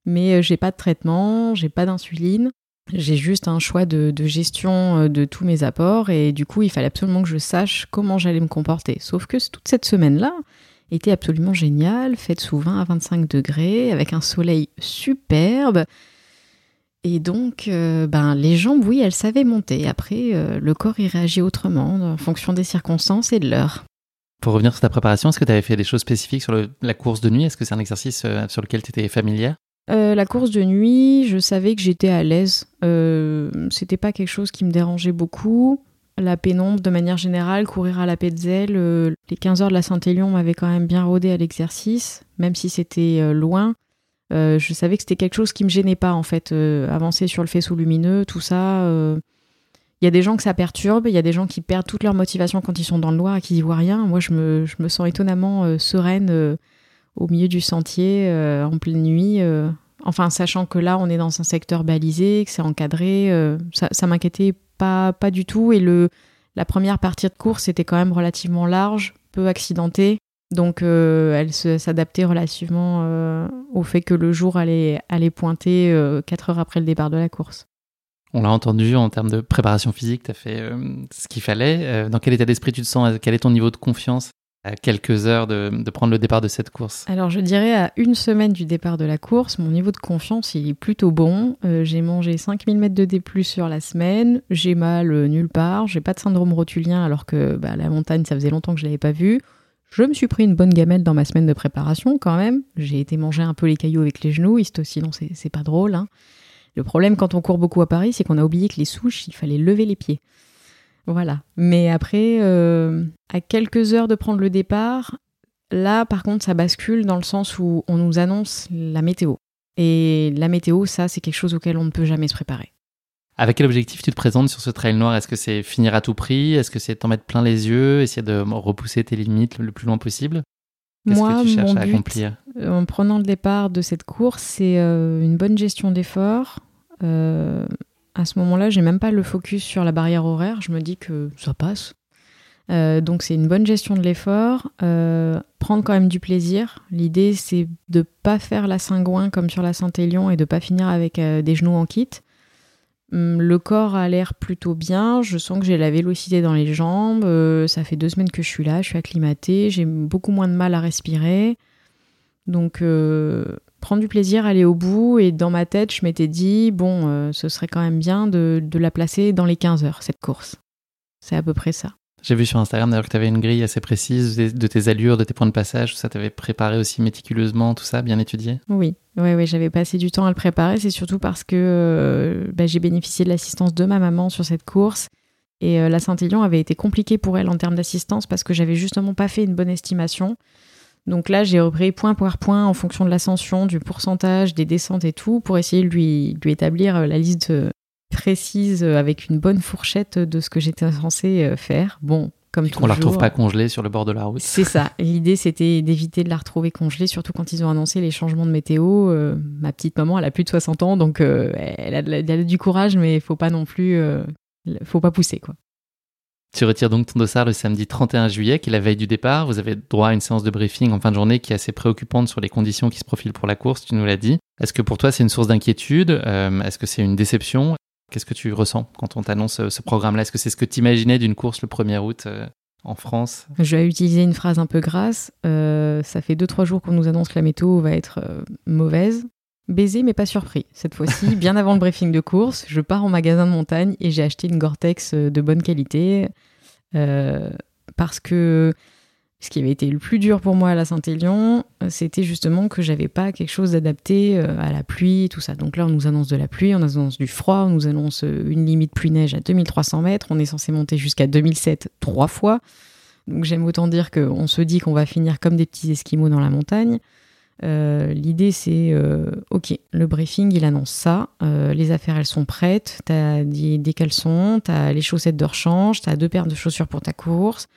mais j'ai pas de traitement, j'ai pas d'insuline. J'ai juste un choix de, gestion euh, de tous mes apports et du coup, il fallait absolument que je sache comment j'allais me comporter. Sauf que toute cette semaine-là était absolument géniale, faite sous 20 à 25 degrés, avec un soleil superbe. Et donc, euh, ben, les jambes, oui, elles savaient monter. Après, euh, le corps, il réagit autrement en fonction des circonstances et de l'heure. Pour revenir sur ta préparation, est-ce que tu avais fait des choses spécifiques sur la course de nuit? Est-ce que c'est un exercice sur lequel tu étais familière? Euh, la course de nuit, je savais que j'étais à l'aise. Euh, c'était pas quelque chose qui me dérangeait beaucoup. La pénombre, de manière générale, courir à la Petzel, euh, les 15 heures de la Saint-Élion m'avaient quand même bien rodé à l'exercice, même si c'était loin. je savais que c'était quelque chose qui me gênait pas, en fait. avancer sur le faisceau lumineux, tout ça. Il y a des gens que ça perturbe, il y a des gens qui perdent toute leur motivation quand ils sont dans le noir et qui n'y voient rien. Moi, je me, je me sens étonnamment sereine au milieu du sentier euh, en pleine nuit. Euh, enfin, sachant que là, on est dans un secteur balisé, que c'est encadré, euh, ça, ça m'inquiétait pas, pas du tout. Et le, la première partie de course était quand même relativement large, peu accidentée. Donc, elle s'adaptait relativement au fait que le jour allait, allait pointer 4 heures après le départ de la course. On l'a entendu en termes de préparation physique, tu as fait ce qu'il fallait. dans quel état d'esprit tu te sens? Quel est ton niveau de confiance? Quelques heures de, prendre le départ de cette course Alors je dirais à une semaine du départ de la course, mon niveau de confiance est plutôt bon. Euh, j'ai mangé 5000 mètres de D+, sur la semaine, j'ai mal euh, nulle part, j'ai pas de syndrome rotulien alors que bah, la montagne ça faisait longtemps que je l'avais pas vue. Je me suis pris une bonne gamelle dans ma semaine de préparation quand même. J'ai été manger un peu les cailloux avec les genoux, sinon c'est pas drôle. Hein. Le problème quand on court beaucoup à Paris, c'est qu'on a oublié que les souches, il fallait lever les pieds. Voilà. Mais après, euh, à quelques heures de prendre le départ, là, par contre, ça bascule dans le sens où on nous annonce la météo. Et la météo, ça, c'est quelque chose auquel on ne peut jamais se préparer. Avec quel objectif tu te présentes sur ce trail noir? Est-ce que c'est finir à tout prix? Est-ce que c'est t'en mettre plein les yeux Essayer de repousser tes limites le plus loin possible? Qu'est-ce que tu cherches à accomplir? euh, En prenant le départ de cette course, c'est euh, une bonne gestion d'efforts, à ce moment-là, j'ai même pas le focus sur la barrière horaire. Je me dis que ça passe. Euh, donc c'est une bonne gestion de l'effort, euh, prendre quand même du plaisir. L'idée c'est de pas faire la Saint-Gouin comme sur la Saint-Élion et de pas finir avec euh, des genoux en kit. Hum, le corps a l'air plutôt bien, je sens que j'ai la vélocité dans les jambes, ça fait deux semaines que je suis là, je suis acclimatée, j'ai beaucoup moins de mal à respirer. Donc prendre du plaisir, aller au bout. Et dans ma tête, je m'étais dit, bon, euh, ce serait quand même bien de, la placer dans les 15 heures, cette course. C'est à peu près ça. J'ai vu sur Instagram d'ailleurs que tu avais une grille assez précise de tes allures, de tes points de passage, tout ça, tu avais préparé aussi méticuleusement, tout ça, bien étudié Oui, oui, oui j'avais passé du temps à le préparer. C'est surtout parce que euh, bah, j'ai bénéficié de l'assistance de ma maman sur cette course. Et euh, la Saint-Élion avait été compliquée pour elle en termes d'assistance parce que j'avais justement pas fait une bonne estimation. Donc là, j'ai repris point par point en fonction de l'ascension, du pourcentage, des descentes et tout, pour essayer de lui, lui établir euh, la liste euh, précise euh, avec une bonne fourchette de ce que j'étais censé faire. Bon, comme toujours. On la retrouve pas congelée sur le bord de la route. C'est ça. L'idée, c'était d'éviter de la retrouver congelée, surtout quand ils ont annoncé les changements de météo. ma petite maman, elle a plus de 60 ans, donc elle, a, elle, a, du courage, mais il faut pas non plus, faut pas pousser quoi. Tu retires donc ton dossard le samedi 31 juillet, qui est la veille du départ. Vous avez droit à une séance de briefing en fin de journée qui est assez préoccupante sur les conditions qui se profilent pour la course, tu nous l'as dit. Est-ce que pour toi c'est une source d'inquiétude? Euh, Est-ce que c'est une déception? Qu'est-ce que tu ressens quand on t'annonce euh, ce programme-là? Est-ce que c'est ce que tu imaginais d'une course le 1er août euh, en France? Je vais utiliser une phrase un peu grasse. ça fait 2-3 jours qu'on nous annonce que la météo va être mauvaise. Baisé mais pas surpris. Cette fois-ci, bien avant le briefing de course, je pars en magasin de montagne et j'ai acheté une Gore-Tex de bonne qualité. Euh, parce que ce qui avait été le plus dur pour moi à la Saint-Élion, c'était justement que j'avais pas quelque chose d'adapté euh, à la pluie et tout ça. Donc là, on nous annonce de la pluie, on nous annonce du froid, on nous annonce euh, une limite pluie-neige à 2300 mètres, on est censé monter jusqu'à 2007 trois fois. Donc j'aime autant dire qu'on se dit qu'on va finir comme des petits esquimaux dans la montagne. Euh, l'idée, c'est euh, ok, le briefing, il annonce ça. Euh, les affaires, elles sont prêtes. Tu as des, des, caleçons, tu as les chaussettes de rechange, tu as deux paires de chaussures pour ta course.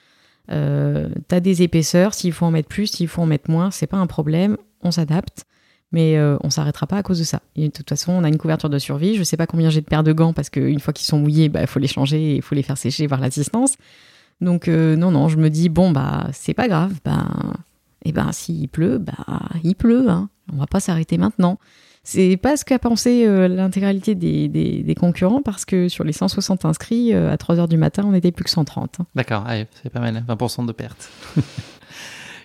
tu as des épaisseurs. S'il faut en mettre plus, s'il faut en mettre moins, c'est pas un problème. On s'adapte. Mais on s'arrêtera pas à cause de ça. Et de toute façon, on a une couverture de survie. Je sais pas combien j'ai de paires de gants parce qu'une fois qu'ils sont mouillés, il bah, faut les changer et il faut les faire sécher, voir l'assistance. Donc non, non, je me dis, bon, bah c'est pas grave. Bah, et eh ben s'il pleut, bah il pleut, hein. on va pas s'arrêter maintenant. C'est pas ce qu'a pensé euh, l'intégralité des, concurrents parce que sur les 160 inscrits, euh, à 3h du matin, on n'était plus que 130. Hein. D'accord, c'est pas mal, 20% de perte.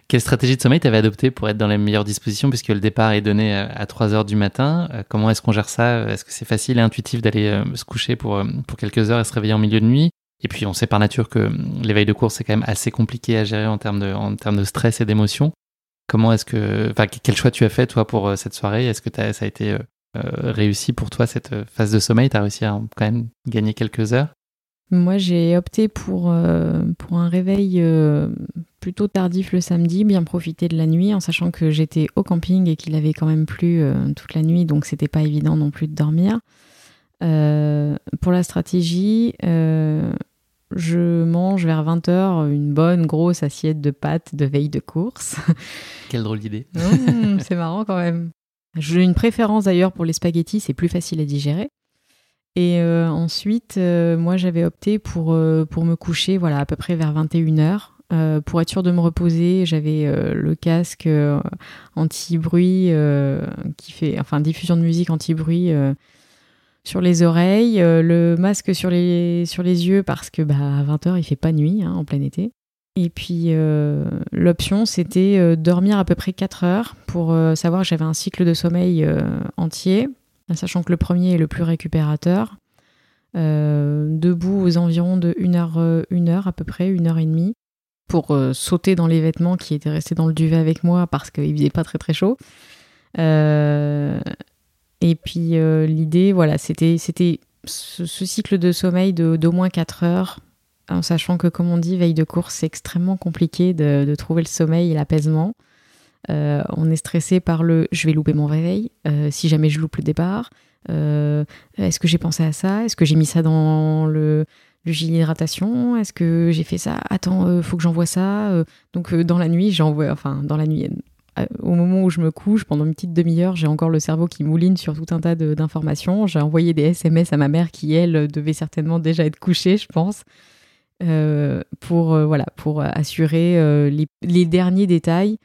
Quelle stratégie de sommeil tu avais adoptée pour être dans les meilleures dispositions puisque le départ est donné euh, à 3h du matin? Comment est-ce qu'on gère ça? Est-ce que c'est facile et intuitif d'aller se coucher pour quelques heures et se réveiller en milieu de nuit? Et puis on sait par nature que l'éveil de course c'est quand même assez compliqué à gérer en termes de, en termes de stress et d'émotion. Comment est-ce que, enfin, quel choix tu as fait toi pour euh, cette soirée? Est-ce que ça a été euh, euh, réussi pour toi cette phase de sommeil? Tu as réussi à quand même gagner quelques heures? Moi j'ai opté pour, pour un réveil plutôt tardif le samedi, bien profiter de la nuit en sachant que j'étais au camping et qu'il avait quand même plu toute la nuit donc c'était pas évident non plus de dormir. Pour la stratégie, je mange vers 20h une bonne grosse assiette de pâtes de veille de course. Quelle drôle d'idée. Mmh, c'est marrant quand même. J'ai une préférence d'ailleurs pour les spaghettis, c'est plus facile à digérer. Et euh, ensuite, euh, moi j'avais opté pour, euh, pour me coucher voilà, à peu près vers 21h. pour être sûr de me reposer, j'avais le casque anti-bruit qui fait, enfin diffusion de musique anti-bruit sur les oreilles, euh, le masque sur les, sur les yeux parce que bah, à 20h il fait pas nuit hein, en plein été. Et puis euh, l'option c'était euh, dormir à peu près 4 heures pour savoir que j'avais un cycle de sommeil entier, sachant que le premier est le plus récupérateur. debout aux environs de 1 heure, à peu près, une heure et demie, pour sauter dans les vêtements qui étaient restés dans le duvet avec moi parce qu'il faisait pas très très chaud. Et puis euh, l'idée, voilà, c'était c'était ce, cycle de sommeil d'au moins 4 heures, en sachant que, comme on dit, veille de course, c'est extrêmement compliqué de, trouver le sommeil et l'apaisement. Euh, on est stressé par le je vais louper mon réveil, euh, si jamais je loupe le départ. Est-ce que j'ai pensé à ça? Est-ce que j'ai mis ça dans le, le gilet d'hydratation? Est-ce que j'ai fait ça? Attends, faut que j'envoie ça. donc dans la nuit, j'envoie, enfin dans la nuit, au moment où je me couche, pendant une petite demi-heure, j'ai encore le cerveau qui mouline sur tout un tas d'informations. J'ai envoyé des SMS à ma mère qui, elle, devait certainement déjà être couchée, je pense, euh, pour, euh, voilà, pour assurer euh, les, derniers détails.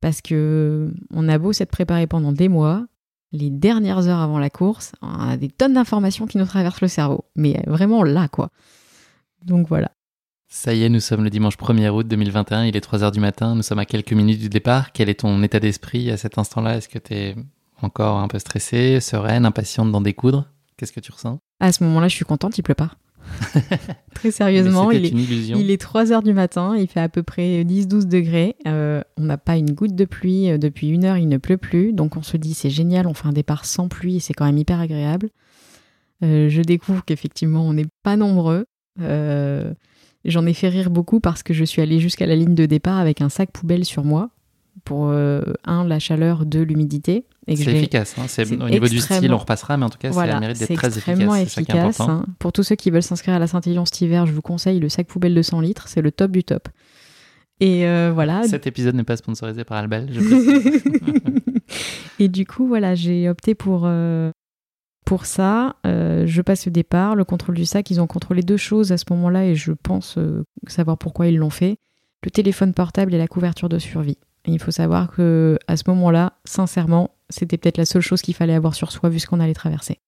Parce que on a beau s'être préparé pendant des mois, les dernières heures avant la course, on a des tonnes d'informations qui nous traversent le cerveau. Mais vraiment là, quoi. Donc voilà. Ça y est, nous sommes le dimanche 1er août 2021, il est 3h du matin, nous sommes à quelques minutes du départ. Quel est ton état d'esprit à cet instant-là? Est-ce que tu es encore un peu stressée, sereine, impatiente d'en découdre? Qu'est-ce que tu ressens? À ce moment-là, je suis contente, il pleut pas. Très sérieusement, il est, il est 3 h du matin, il fait à peu près 10-12 degrés. Euh, on n'a pas une goutte de pluie, euh, depuis une heure il ne pleut plus, donc on se dit c'est génial, on fait un départ sans pluie et c'est quand même hyper agréable. Euh, je découvre qu'effectivement on n'est pas nombreux. J'en ai fait rire beaucoup parce que je suis allée jusqu'à la ligne de départ avec un sac poubelle sur moi pour euh, un la chaleur, deux l'humidité. C'est efficace. Hein. au niveau du style, on repassera, mais en tout cas, voilà, ça mérite d'être très extrêmement efficace. Hein. Pour tous ceux qui veulent s'inscrire à la Saint-Élion cet hiver, je vous conseille le sac poubelle de 100 litres. C'est le top du top. Et euh, voilà. Cet épisode n'est pas sponsorisé par Albel. et du coup, voilà, j'ai opté pour euh, pour ça, euh, je passe le départ, le contrôle du sac. Ils ont contrôlé deux choses à ce moment-là et je pense euh, savoir pourquoi ils l'ont fait. Le téléphone portable et la couverture de survie. Et il faut savoir que à ce moment-là, sincèrement, c'était peut-être la seule chose qu'il fallait avoir sur soi vu ce qu'on allait traverser.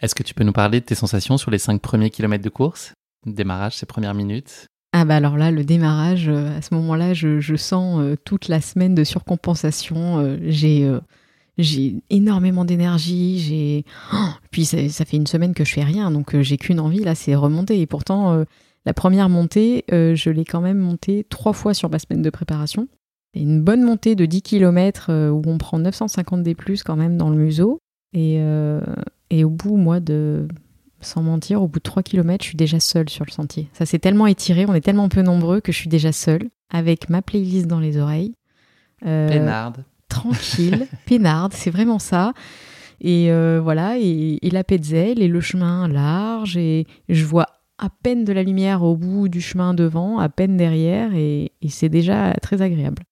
Est-ce que tu peux nous parler de tes sensations sur les cinq premiers kilomètres de course? Démarrage, ces premières minutes? Ah bah alors là, le démarrage, à ce moment-là, je, sens toute la semaine de surcompensation. j'ai j'ai énormément d'énergie, j'ai oh, puis ça, fait une semaine que je fais rien, donc euh, j'ai qu'une envie là, c'est remonter. Et pourtant, euh, la première montée, euh, je l'ai quand même montée trois fois sur ma semaine de préparation. Et une bonne montée de 10 km où on prend 950 des plus quand même dans le museau. Et, et au bout, moi, de sans mentir, au bout de 3 km, je suis déjà seule sur le sentier. Ça s'est tellement étiré, on est tellement peu nombreux que je suis déjà seule, avec ma playlist dans les oreilles. Euh, tranquille, peinarde, c'est vraiment ça. Et euh, voilà, et, la Petzel et le chemin large, et je vois à peine de la lumière au bout du chemin devant, à peine derrière, et c'est déjà très agréable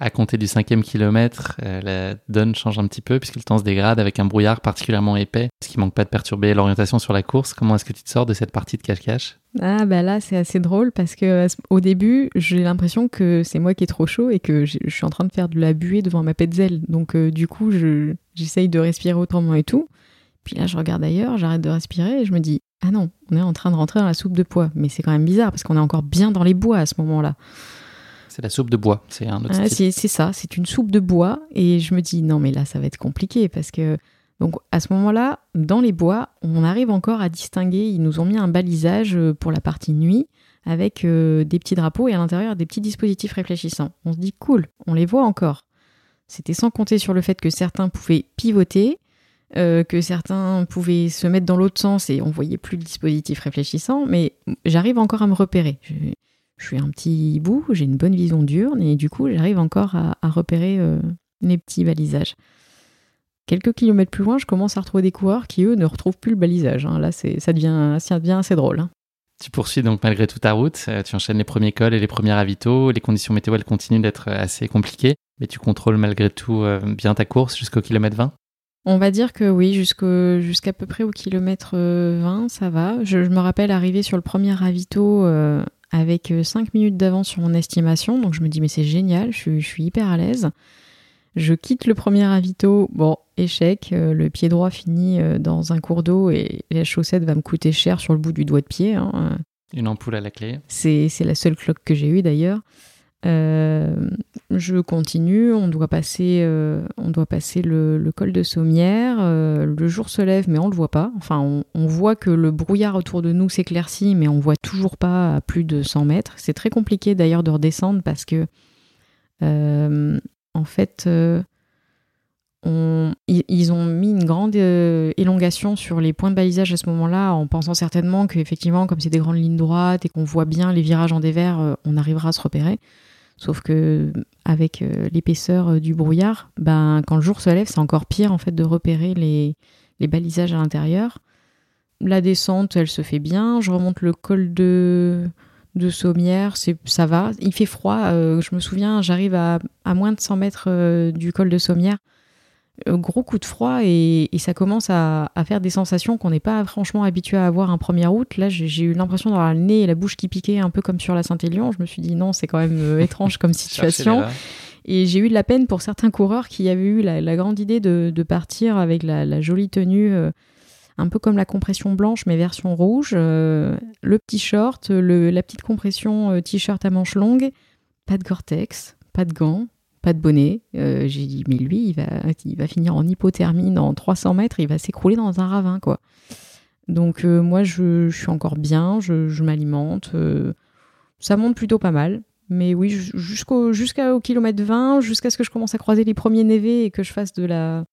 à compter du cinquième kilomètre, euh, la donne change un petit peu puisque le temps se dégrade avec un brouillard particulièrement épais, ce qui manque pas de perturber l'orientation sur la course? Comment est-ce que tu te sors de cette partie de cache-cache? Ah bah là c'est assez drôle parce que au début j'ai l'impression que c'est moi qui est trop chaud et que je suis en train de faire de la buée devant ma petzel. Donc euh, du coup j'essaye de respirer autrement et tout. Puis là je regarde ailleurs, j'arrête de respirer et je me dis ah non on est en train de rentrer dans la soupe de pois. Mais c'est quand même bizarre parce qu'on est encore bien dans les bois à ce moment-là. C'est la soupe de bois, c'est un autre ah, C'est ça, c'est une soupe de bois. Et je me dis, non, mais là, ça va être compliqué parce que. Donc, à ce moment-là, dans les bois, on arrive encore à distinguer. Ils nous ont mis un balisage euh, pour la partie nuit avec euh, des petits drapeaux et à l'intérieur des petits dispositifs réfléchissants. On se dit, cool, on les voit encore. C'était sans compter sur le fait que certains pouvaient pivoter, euh, que certains pouvaient se mettre dans l'autre sens et on voyait plus le dispositif réfléchissant, mais j'arrive encore à me repérer je suis un petit bout, j'ai une bonne vision diurne et du coup j'arrive encore à, repérer euh, les petits balisages. Quelques kilomètres plus loin, je commence à retrouver des coureurs qui eux ne retrouvent plus le balisage. Hein. Là, ça devient, ça devient assez drôle. Hein. Tu poursuis donc malgré tout ta route, euh, tu enchaînes les premiers cols et les premiers ravitaux, les conditions météo elles continuent d'être euh, assez compliquées, mais tu contrôles malgré tout bien ta course jusqu'au kilomètre 20 on va dire que oui, jusqu'à peu près au kilomètre 20, ça va. Je, me rappelle arriver sur le premier ravito avec 5 euh, minutes d'avance sur mon estimation. Donc je me dis, mais c'est génial, je suis, hyper à l'aise. Je quitte le premier avito, bon, échec, euh, le pied droit finit euh, dans un cours d'eau et la chaussette va me coûter cher sur le bout du doigt de pied. Hein. Une ampoule à la clé. C'est la seule cloque que j'ai eue d'ailleurs. Euh, je continue, on doit passer, euh, on doit passer le, col de Sommières. Euh, le jour se lève, mais on le voit pas. Enfin, on, voit que le brouillard autour de nous s'éclaircit, mais on voit toujours pas à plus de 100 mètres. C'est très compliqué d'ailleurs de redescendre parce que, en fait, ils ont mis une grande élongation sur les points de balisage à ce moment-là, en pensant certainement qu'effectivement, comme c'est des grandes lignes droites et qu'on voit bien les virages en dévers, on arrivera à se repérer. Sauf que avec euh, l'épaisseur euh, du brouillard, ben, quand le jour se lève, c'est encore pire en fait de repérer les, balisages à l'intérieur. La descente, elle se fait bien. Je remonte le col de, de Sommières, ça va. Il fait froid. Euh, je me souviens, j'arrive à, moins de 100 mètres du col de Sommières. Euh, gros coup de froid et, ça commence à, faire des sensations qu'on n'est pas franchement habitué à avoir un premier août. Là, j'ai eu l'impression d'avoir le nez et la bouche qui piquaient un peu comme sur la Saint-Élion. Je me suis dit non, c'est quand même euh, étrange comme situation. Et j'ai eu de la peine pour certains coureurs qui avaient eu la, grande idée de, partir avec la, jolie tenue, euh, un peu comme la compression blanche, mais version rouge, le petit short, la petite compression t-shirt à manches longues, pas de Gore-Tex, pas de gants, pas de bonnet. Euh, j'ai dit, mais lui, il va, il va finir en hypothermie dans 300 mètres, il va s'écrouler dans un ravin, quoi. Donc, euh, moi, je, suis encore bien, je, m'alimente. Euh, ça monte plutôt pas mal. Mais oui, jusqu'au kilomètre 20, jusqu'à ce que je commence à croiser les premiers névés et que je fasse de la,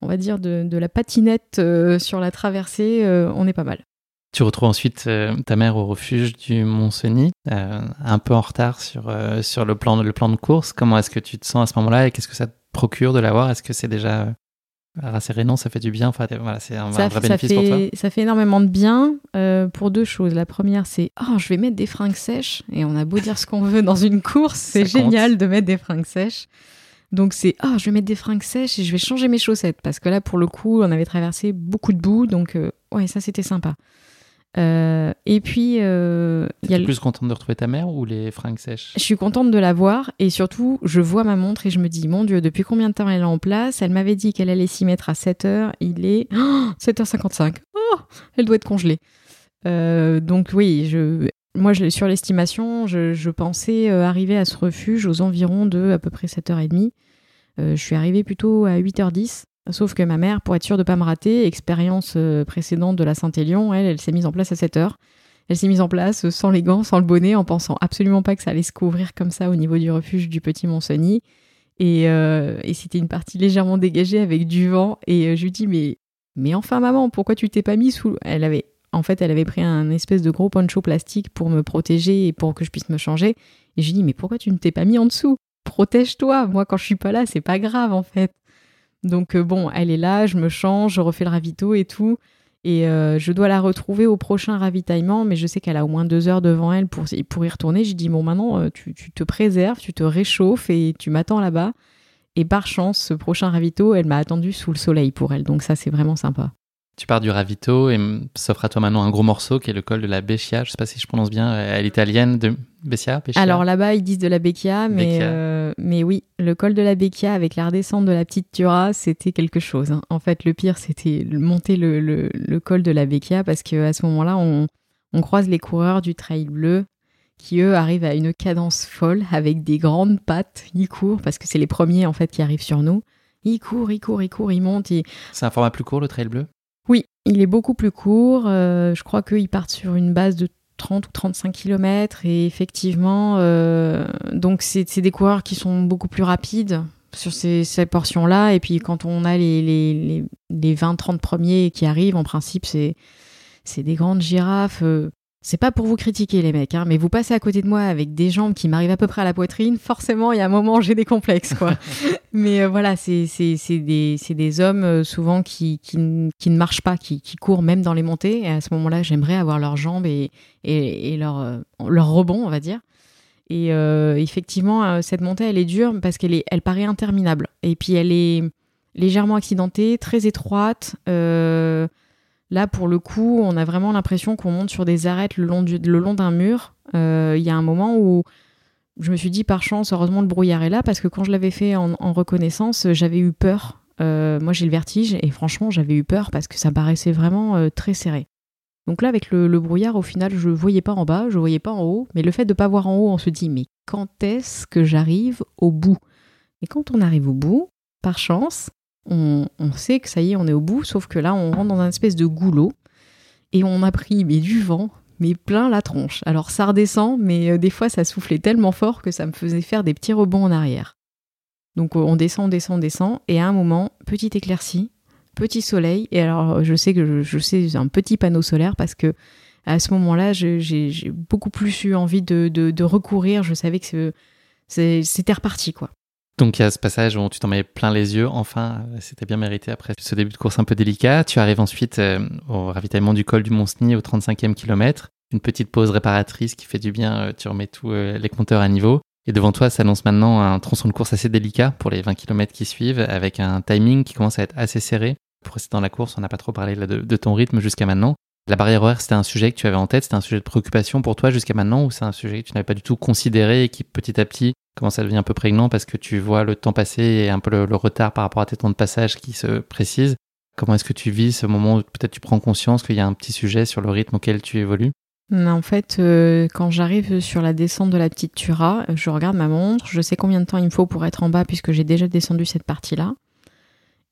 on va dire, de, de la patinette sur la traversée, on est pas mal. Tu retrouves ensuite euh, ta mère au refuge du Mont-Cenis, euh, un peu en retard sur, euh, sur le, plan, le plan de course. Comment est-ce que tu te sens à ce moment-là et qu'est-ce que ça te procure de l'avoir Est-ce que c'est déjà rassérénant, ça fait du bien enfin, voilà, C'est un, vrai bénéfice pour toi Ça fait énormément de bien pour deux choses. La première, c'est oh, je vais mettre des fringues sèches. Et on a beau dire ce qu'on veut dans une course, c'est génial de mettre des fringues sèches. Donc c'est ah, je vais mettre des fringues sèches et je vais changer mes chaussettes parce que là pour le coup on avait traversé beaucoup de boue donc euh, ouais ça c'était sympa. Euh, et puis euh, y a le- plus contente de retrouver ta mère ou les fringues sèches je suis contente de la voir et surtout je vois ma montre et je me dis mon dieu depuis combien de temps elle est en place? Elle m'avait dit qu'elle allait s'y mettre à 7h, il est oh, 7h55. Oh, elle doit être congelée. Euh, donc oui, je moi je, sur l'estimation, je, je pensais euh, arriver à ce refuge aux environs de à peu près 7h30. Euh, je suis arrivée plutôt à 8h10. Sauf que ma mère, pour être sûre de pas me rater, expérience euh, précédente de la Saint-Élion, elle, elle s'est mise en place à 7h. Elle s'est mise en place sans les gants, sans le bonnet, en pensant absolument pas que ça allait se couvrir comme ça au niveau du refuge du Petit Mont-Cenis. Et, euh, c'était une partie légèrement dégagée avec du vent. Et euh, je lui dis, mais, mais enfin, maman, pourquoi tu t'es pas mis sous. Elle avait, en fait, elle avait pris un espèce de gros poncho plastique pour me protéger et pour que je puisse me changer. Et je lui dis, mais pourquoi tu ne t'es pas mis en dessous? Protège-toi. Moi, quand je suis pas là, c'est pas grave, en fait. Donc, euh, bon, elle est là, je me change, je refais le ravito et tout. Et euh, je dois la retrouver au prochain ravitaillement, mais je sais qu'elle a au moins deux heures devant elle pour, y retourner. J'ai dit, bon, maintenant, euh, tu, tu te préserves, tu te réchauffes et tu m'attends là-bas. Et par chance, ce prochain ravito, elle m'a attendu sous le soleil pour elle. Donc ça, c'est vraiment sympa. Tu pars du ravito et s'offre à toi maintenant un gros morceau qui est le col de la Beccia. Je sais pas si je prononce bien. euh, Elle est italienne de Beccia Alors là-bas, ils disent de la mais, Becchia. euh, mais oui, le col de la Becchia avec la redescente de la petite Tura, c'était quelque chose. hein. En fait, le pire, c'était monter le, le- le col de la Becchia parce qu'à ce moment-là, on, on croise les coureurs du Trail Bleu qui, eux, arrivent à une cadence folle avec des grandes pattes. Ils courent parce que c'est les premiers, en fait, qui arrivent sur nous. Ils courent, ils courent, ils courent, ils montent. ils- C'est un format plus court, le trail bleu? Il est beaucoup plus court. Euh, je crois qu'ils partent sur une base de 30 ou 35 km. Et effectivement, euh, donc c'est des coureurs qui sont beaucoup plus rapides sur ces, portions-là. Et puis quand on a les, les, les, les 20-30 premiers qui arrivent, en principe, c'est c'est des grandes girafes. euh, c'est pas pour vous critiquer les mecs, hein, mais vous passez à côté de moi avec des jambes qui m'arrivent à peu près à la poitrine, forcément il y a un moment j'ai des complexes quoi. mais euh, voilà, c'est des, des hommes euh, souvent qui, qui, qui ne marchent pas, qui, qui courent même dans les montées. Et à ce moment-là, j'aimerais avoir leurs jambes et, et, et leur, euh, leur rebond, on va dire. Et effectivement, cette montée, elle est dure parce qu'elle elle paraît interminable. Et puis elle est légèrement accidentée, très étroite. Euh, Là, pour le coup, on a vraiment l'impression qu'on monte sur des arêtes le long, d'un mur. Euh, Il y a un moment où je me suis dit, par chance, heureusement, le brouillard est là, parce que quand je l'avais fait en, reconnaissance, j'avais eu peur. Euh, moi, j'ai le vertige, et franchement, j'avais eu peur parce que ça paraissait vraiment euh, très serré. Donc là, avec le, le brouillard, au final, je voyais pas en bas, je voyais pas en haut, mais le fait de pas voir en haut, on se dit, mais quand est-ce que j'arrive au bout? Et quand on arrive au bout, par chance, on, sait que ça y est, on est au bout, sauf que là, on rentre dans un espèce de goulot et on a pris mais du vent, mais plein la tronche. Alors ça redescend, mais euh, des fois ça soufflait tellement fort que ça me faisait faire des petits rebonds en arrière. Donc euh, on descend, on descend, descend, et à un moment, petite éclaircie, petit soleil, et alors je sais que je, sais un petit panneau solaire parce que à ce moment-là, j'ai beaucoup plus eu envie de, recourir. Je savais que c'était reparti, quoi. Donc il y a ce passage où tu t'en mets plein les yeux. Enfin, c'était bien mérité après ce début de course un peu délicat. Tu arrives ensuite euh, au ravitaillement du col du Mont-Cenis au 35e kilomètre. Une petite pause réparatrice qui fait du bien. euh, Tu remets tous euh, les compteurs à niveau. Et devant toi s'annonce maintenant un tronçon de course assez délicat pour les 20 km qui suivent, avec un timing qui commence à être assez serré. Pour rester dans la course, on n'a pas trop parlé de ton rythme jusqu'à maintenant. La barrière horaire, c'était un sujet que tu avais en tête, c'était un sujet de préoccupation pour toi jusqu'à maintenant, ou c'est un sujet que tu n'avais pas du tout considéré et qui petit à petit commence à devenir un peu prégnant parce que tu vois le temps passer et un peu le, retard par rapport à tes temps de passage qui se précisent? Comment est-ce que tu vis ce moment où peut-être tu prends conscience qu'il y a un petit sujet sur le rythme auquel tu évolues? En fait, euh, quand j'arrive sur la descente de la petite Tura, je regarde ma montre, je sais combien de temps il me faut pour être en bas puisque j'ai déjà descendu cette partie-là.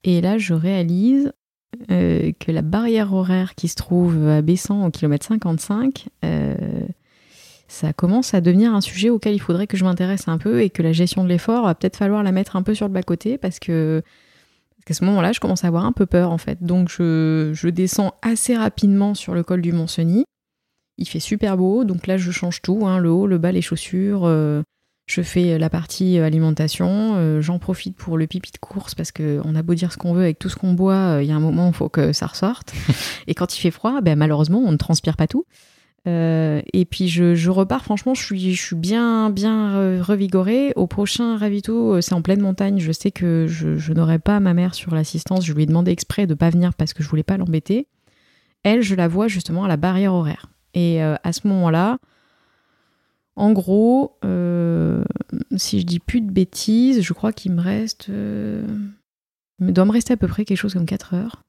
Et là, je réalise euh, que la barrière horaire qui se trouve à Bessan au kilomètre 55, euh, ça commence à devenir un sujet auquel il faudrait que je m'intéresse un peu et que la gestion de l'effort va peut-être falloir la mettre un peu sur le bas-côté parce que parce qu'à ce moment-là, je commence à avoir un peu peur en fait. Donc je, descends assez rapidement sur le col du Mont-Cenis. Il fait super beau, donc là je change tout, hein, le haut, le bas, les chaussures. euh, je fais la partie alimentation. euh, J'en profite pour le pipi de course parce que on a beau dire ce qu'on veut avec tout ce qu'on boit, euh, il y a un moment il faut que ça ressorte. Et quand il fait froid, ben, malheureusement on ne transpire pas tout. Euh, et puis je, repars, franchement, je suis, je suis bien, bien revigorée. Au prochain ravito, c'est en pleine montagne. Je sais que je, n'aurai pas ma mère sur l'assistance. Je lui ai demandé exprès de ne pas venir parce que je voulais pas l'embêter. Elle, je la vois justement à la barrière horaire. Et à ce moment-là, en gros, si je dis plus de bêtises, je crois qu'il me reste. il doit me rester à peu près quelque chose comme 4 heures.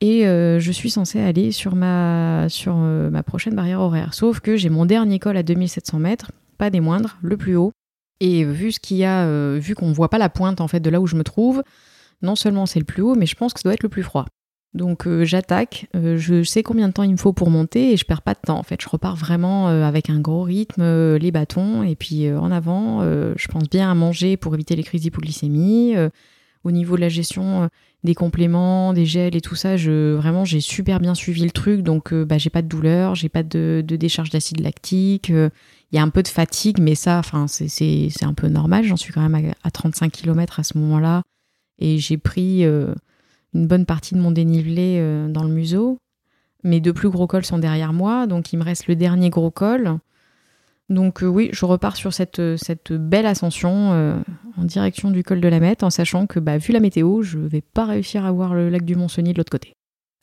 Et euh, je suis censée aller sur ma, sur, euh, ma prochaine barrière horaire. Sauf que j'ai mon dernier col à 2700 mètres, pas des moindres, le plus haut. Et vu ce qu'il y a, euh, vu qu'on ne voit pas la pointe en fait de là où je me trouve, non seulement c'est le plus haut, mais je pense que ça doit être le plus froid. Donc j'attaque, je sais combien de temps il me faut pour monter et je perds pas de temps en fait. Je repars vraiment avec un gros rythme, les bâtons et puis en avant, je pense bien à manger pour éviter les crises d'hypoglycémie. au niveau de la gestion, des compléments, des gels et tout ça. Vraiment, j'ai super bien suivi le truc, donc euh, bah, j'ai pas de douleur, j'ai pas de, décharge d'acide lactique. Euh, il y a un peu de fatigue, mais ça, c'est un peu normal. J'en suis quand même à, 35 km à ce moment-là, et j'ai pris euh, une bonne partie de mon dénivelé dans le museau. Mes deux plus gros cols sont derrière moi, donc il me reste le dernier gros col. Donc euh, oui, je repars sur cette, euh, belle ascension euh, en direction du col de la Mette, en sachant que bah, vu la météo, je vais pas réussir à voir le lac du Mont-Cenis de l'autre côté.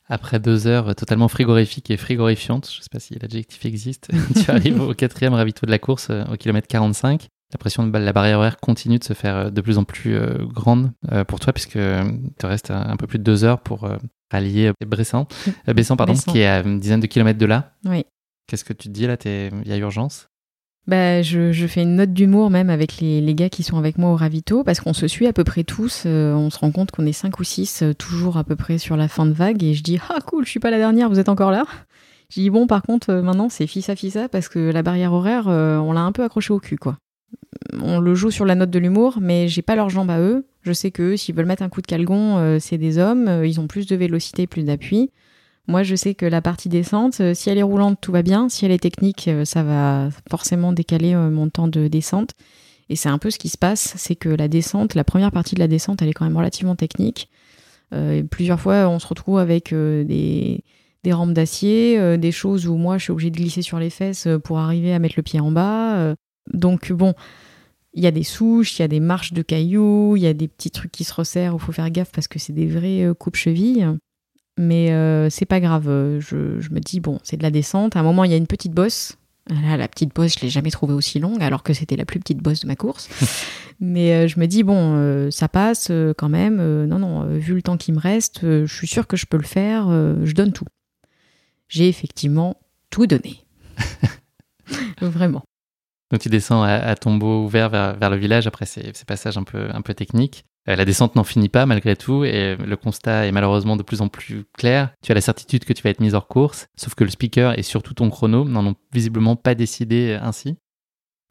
Après deux heures totalement frigorifiques et frigorifiantes, je ne sais pas si l'adjectif existe, tu arrives au quatrième ravito de la course au kilomètre 45. La pression de la barrière horaire continue de se faire de plus en plus grande pour toi, puisque te reste un peu plus de deux heures pour rallier Bressan, Bessan, pardon, qui est à une dizaine de kilomètres de là. Oui. Qu'est-ce que tu te dis là? Il y a urgence? Bah, je, je, fais une note d'humour même avec les, les, gars qui sont avec moi au ravito parce qu'on se suit à peu près tous. Euh, on se rend compte qu'on est cinq ou six, euh, toujours à peu près sur la fin de vague. Et je dis Ah, cool, je suis pas la dernière, vous êtes encore là? Je dis Bon, par contre, euh, maintenant c'est fils à fissa parce que la barrière horaire, on l'a un peu accroché au cul, quoi. On le joue sur la note de l'humour, mais j'ai pas leurs jambes à eux. Je sais qu'eux, s'ils veulent mettre un coup de calgon, c'est des hommes, ils ont plus de vélocité, plus d'appui. Moi, je sais que la partie descente, euh, si elle est roulante, tout va bien. Si elle est technique, euh, ça va forcément décaler euh, mon temps de descente. Et c'est un peu ce qui se passe, c'est que la descente, la première partie de la descente, elle est quand même relativement technique. plusieurs fois, on se retrouve avec des, rampes d'acier, des choses où moi, je suis obligée de glisser sur les fesses pour arriver à mettre le pied en bas. Donc bon, il y a des souches, il y a des marches de cailloux, il y a des petits trucs qui se resserrent où il faut faire gaffe parce que c'est des vrais coupes-chevilles. Mais euh, c'est pas grave. Je, me dis, bon, c'est de la descente. À un moment, il y a une petite bosse. la petite bosse, je l'ai jamais trouvée aussi longue, alors que c'était la plus petite bosse de ma course. Mais euh, je me dis, bon, euh, ça passe quand même. non, non, vu le temps qui me reste, je suis sûre que je peux le faire. je donne tout. J'ai effectivement tout donné. Vraiment. Donc tu descends à, tombeau ouvert vers, le village après ces, passages un peu, techniques. Euh, la descente n'en finit pas malgré tout et le constat est malheureusement de plus en plus clair. Tu as la certitude que tu vas être mise hors course, sauf que le speaker et surtout ton chrono n'en ont visiblement pas décidé ainsi.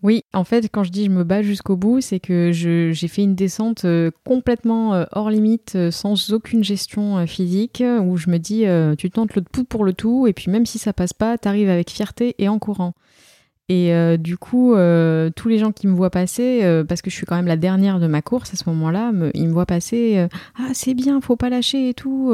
Oui, en fait, quand je dis je me bats jusqu'au bout, c'est que j'ai fait une descente euh, complètement euh, hors limite, sans aucune gestion physique, où je me dis tu tentes le tout pour le tout, et puis même si ça passe pas, t'arrives avec fierté et en courant. Et euh, du coup, euh, tous les gens qui me voient passer, euh, parce que je suis quand même la dernière de ma course à ce moment-là, ils me voient passer Ah, c'est bien, faut pas lâcher et tout.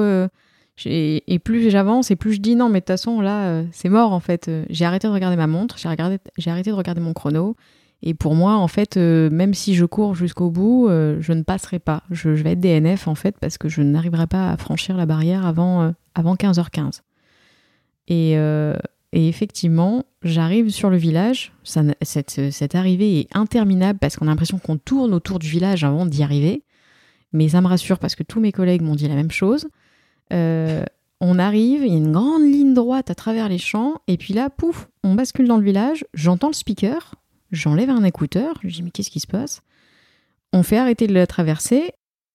et plus j'avance et plus je dis non, mais de toute façon, là, c'est mort en fait. J'ai arrêté de regarder ma montre, j'ai arrêté de regarder mon chrono. Et pour moi, en fait, même si je cours jusqu'au bout, je ne passerai pas. Je, vais être DNF en fait, parce que je n'arriverai pas à franchir la barrière avant, avant 15h15. Et et effectivement, j'arrive sur le village. cette, arrivée est interminable parce qu'on a l'impression qu'on tourne autour du village avant d'y arriver. Mais ça me rassure parce que tous mes collègues m'ont dit la même chose. Euh, on arrive, il y a une grande ligne droite à travers les champs. Et puis là, pouf, on bascule dans le village. J'entends le speaker. J'enlève un écouteur. Je dis, mais qu'est-ce qui se passe? On fait arrêter de la traverser.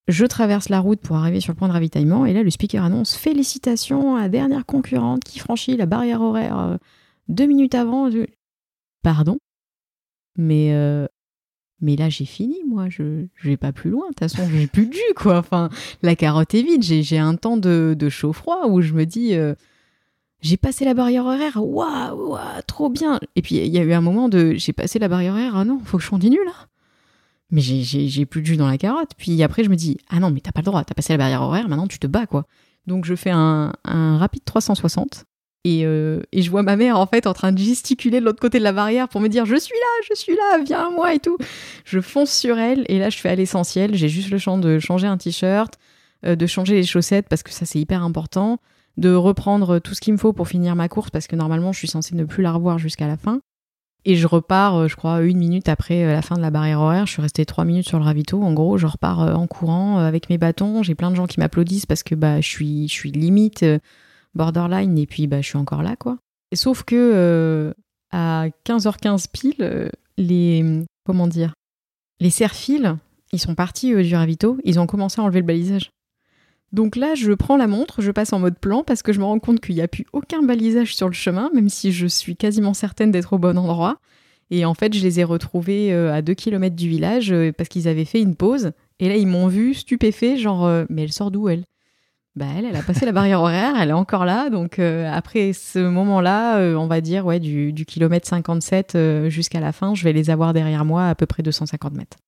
Je traverse la route pour arriver sur le point de ravitaillement et là le speaker annonce félicitations à la dernière concurrente qui franchit la barrière horaire euh, deux minutes avant. Pardon? Mais euh, mais là j'ai fini moi, je je vais pas plus loin. De toute façon j'ai plus de jus quoi. Enfin la carotte est vide. J'ai un temps de, de chaud froid où je me dis euh, j'ai passé la barrière horaire. Waouh, trop bien. Et puis il y a eu un moment de j'ai passé la barrière horaire. Ah non, faut que je continue là mais j'ai plus de jus dans la carotte. Puis après, je me dis, ah non, mais t'as pas le droit, t'as passé la barrière horaire, maintenant tu te bats, quoi. Donc je fais un, rapide 360. Et, euh, et, je vois ma mère en fait en train de gesticuler de l'autre côté de la barrière pour me dire je suis là, je suis là, viens à moi et tout. Je fonce sur elle et là je fais à l'essentiel. J'ai juste le champ de changer un t-shirt, euh, de changer les chaussettes parce que ça c'est hyper important, de reprendre tout ce qu'il me faut pour finir ma course parce que normalement je suis censée ne plus la revoir jusqu'à la fin. Et je repars, euh, je crois, une minute après la fin de la barrière horaire. Je suis restée trois minutes sur le ravito. En gros, je repars en courant avec mes bâtons. J'ai plein de gens qui m'applaudissent parce que bah, je, suis, je suis limite borderline et puis bah, je suis encore là quoi. Et sauf que euh, à 15h15 pile, euh, les comment dire, les serfils, ils sont partis du ravito, ils ont commencé à enlever le balisage. Donc là, je prends la montre, je passe en mode plan parce que je me rends compte qu'il n'y a plus aucun balisage sur le chemin, même si je suis quasiment certaine d'être au bon endroit. Et en fait, je les ai retrouvés euh, à 2 km du village parce qu'ils avaient fait une pause. Et là, ils m'ont vu stupéfait, genre, mais elle sort d'où elle? Bah elle, a passé la barrière horaire, elle est encore là. Donc euh, après ce moment-là, euh, on va dire ouais du, kilomètre 57 euh, jusqu'à la fin, je vais les avoir derrière moi à peu près 250 mètres.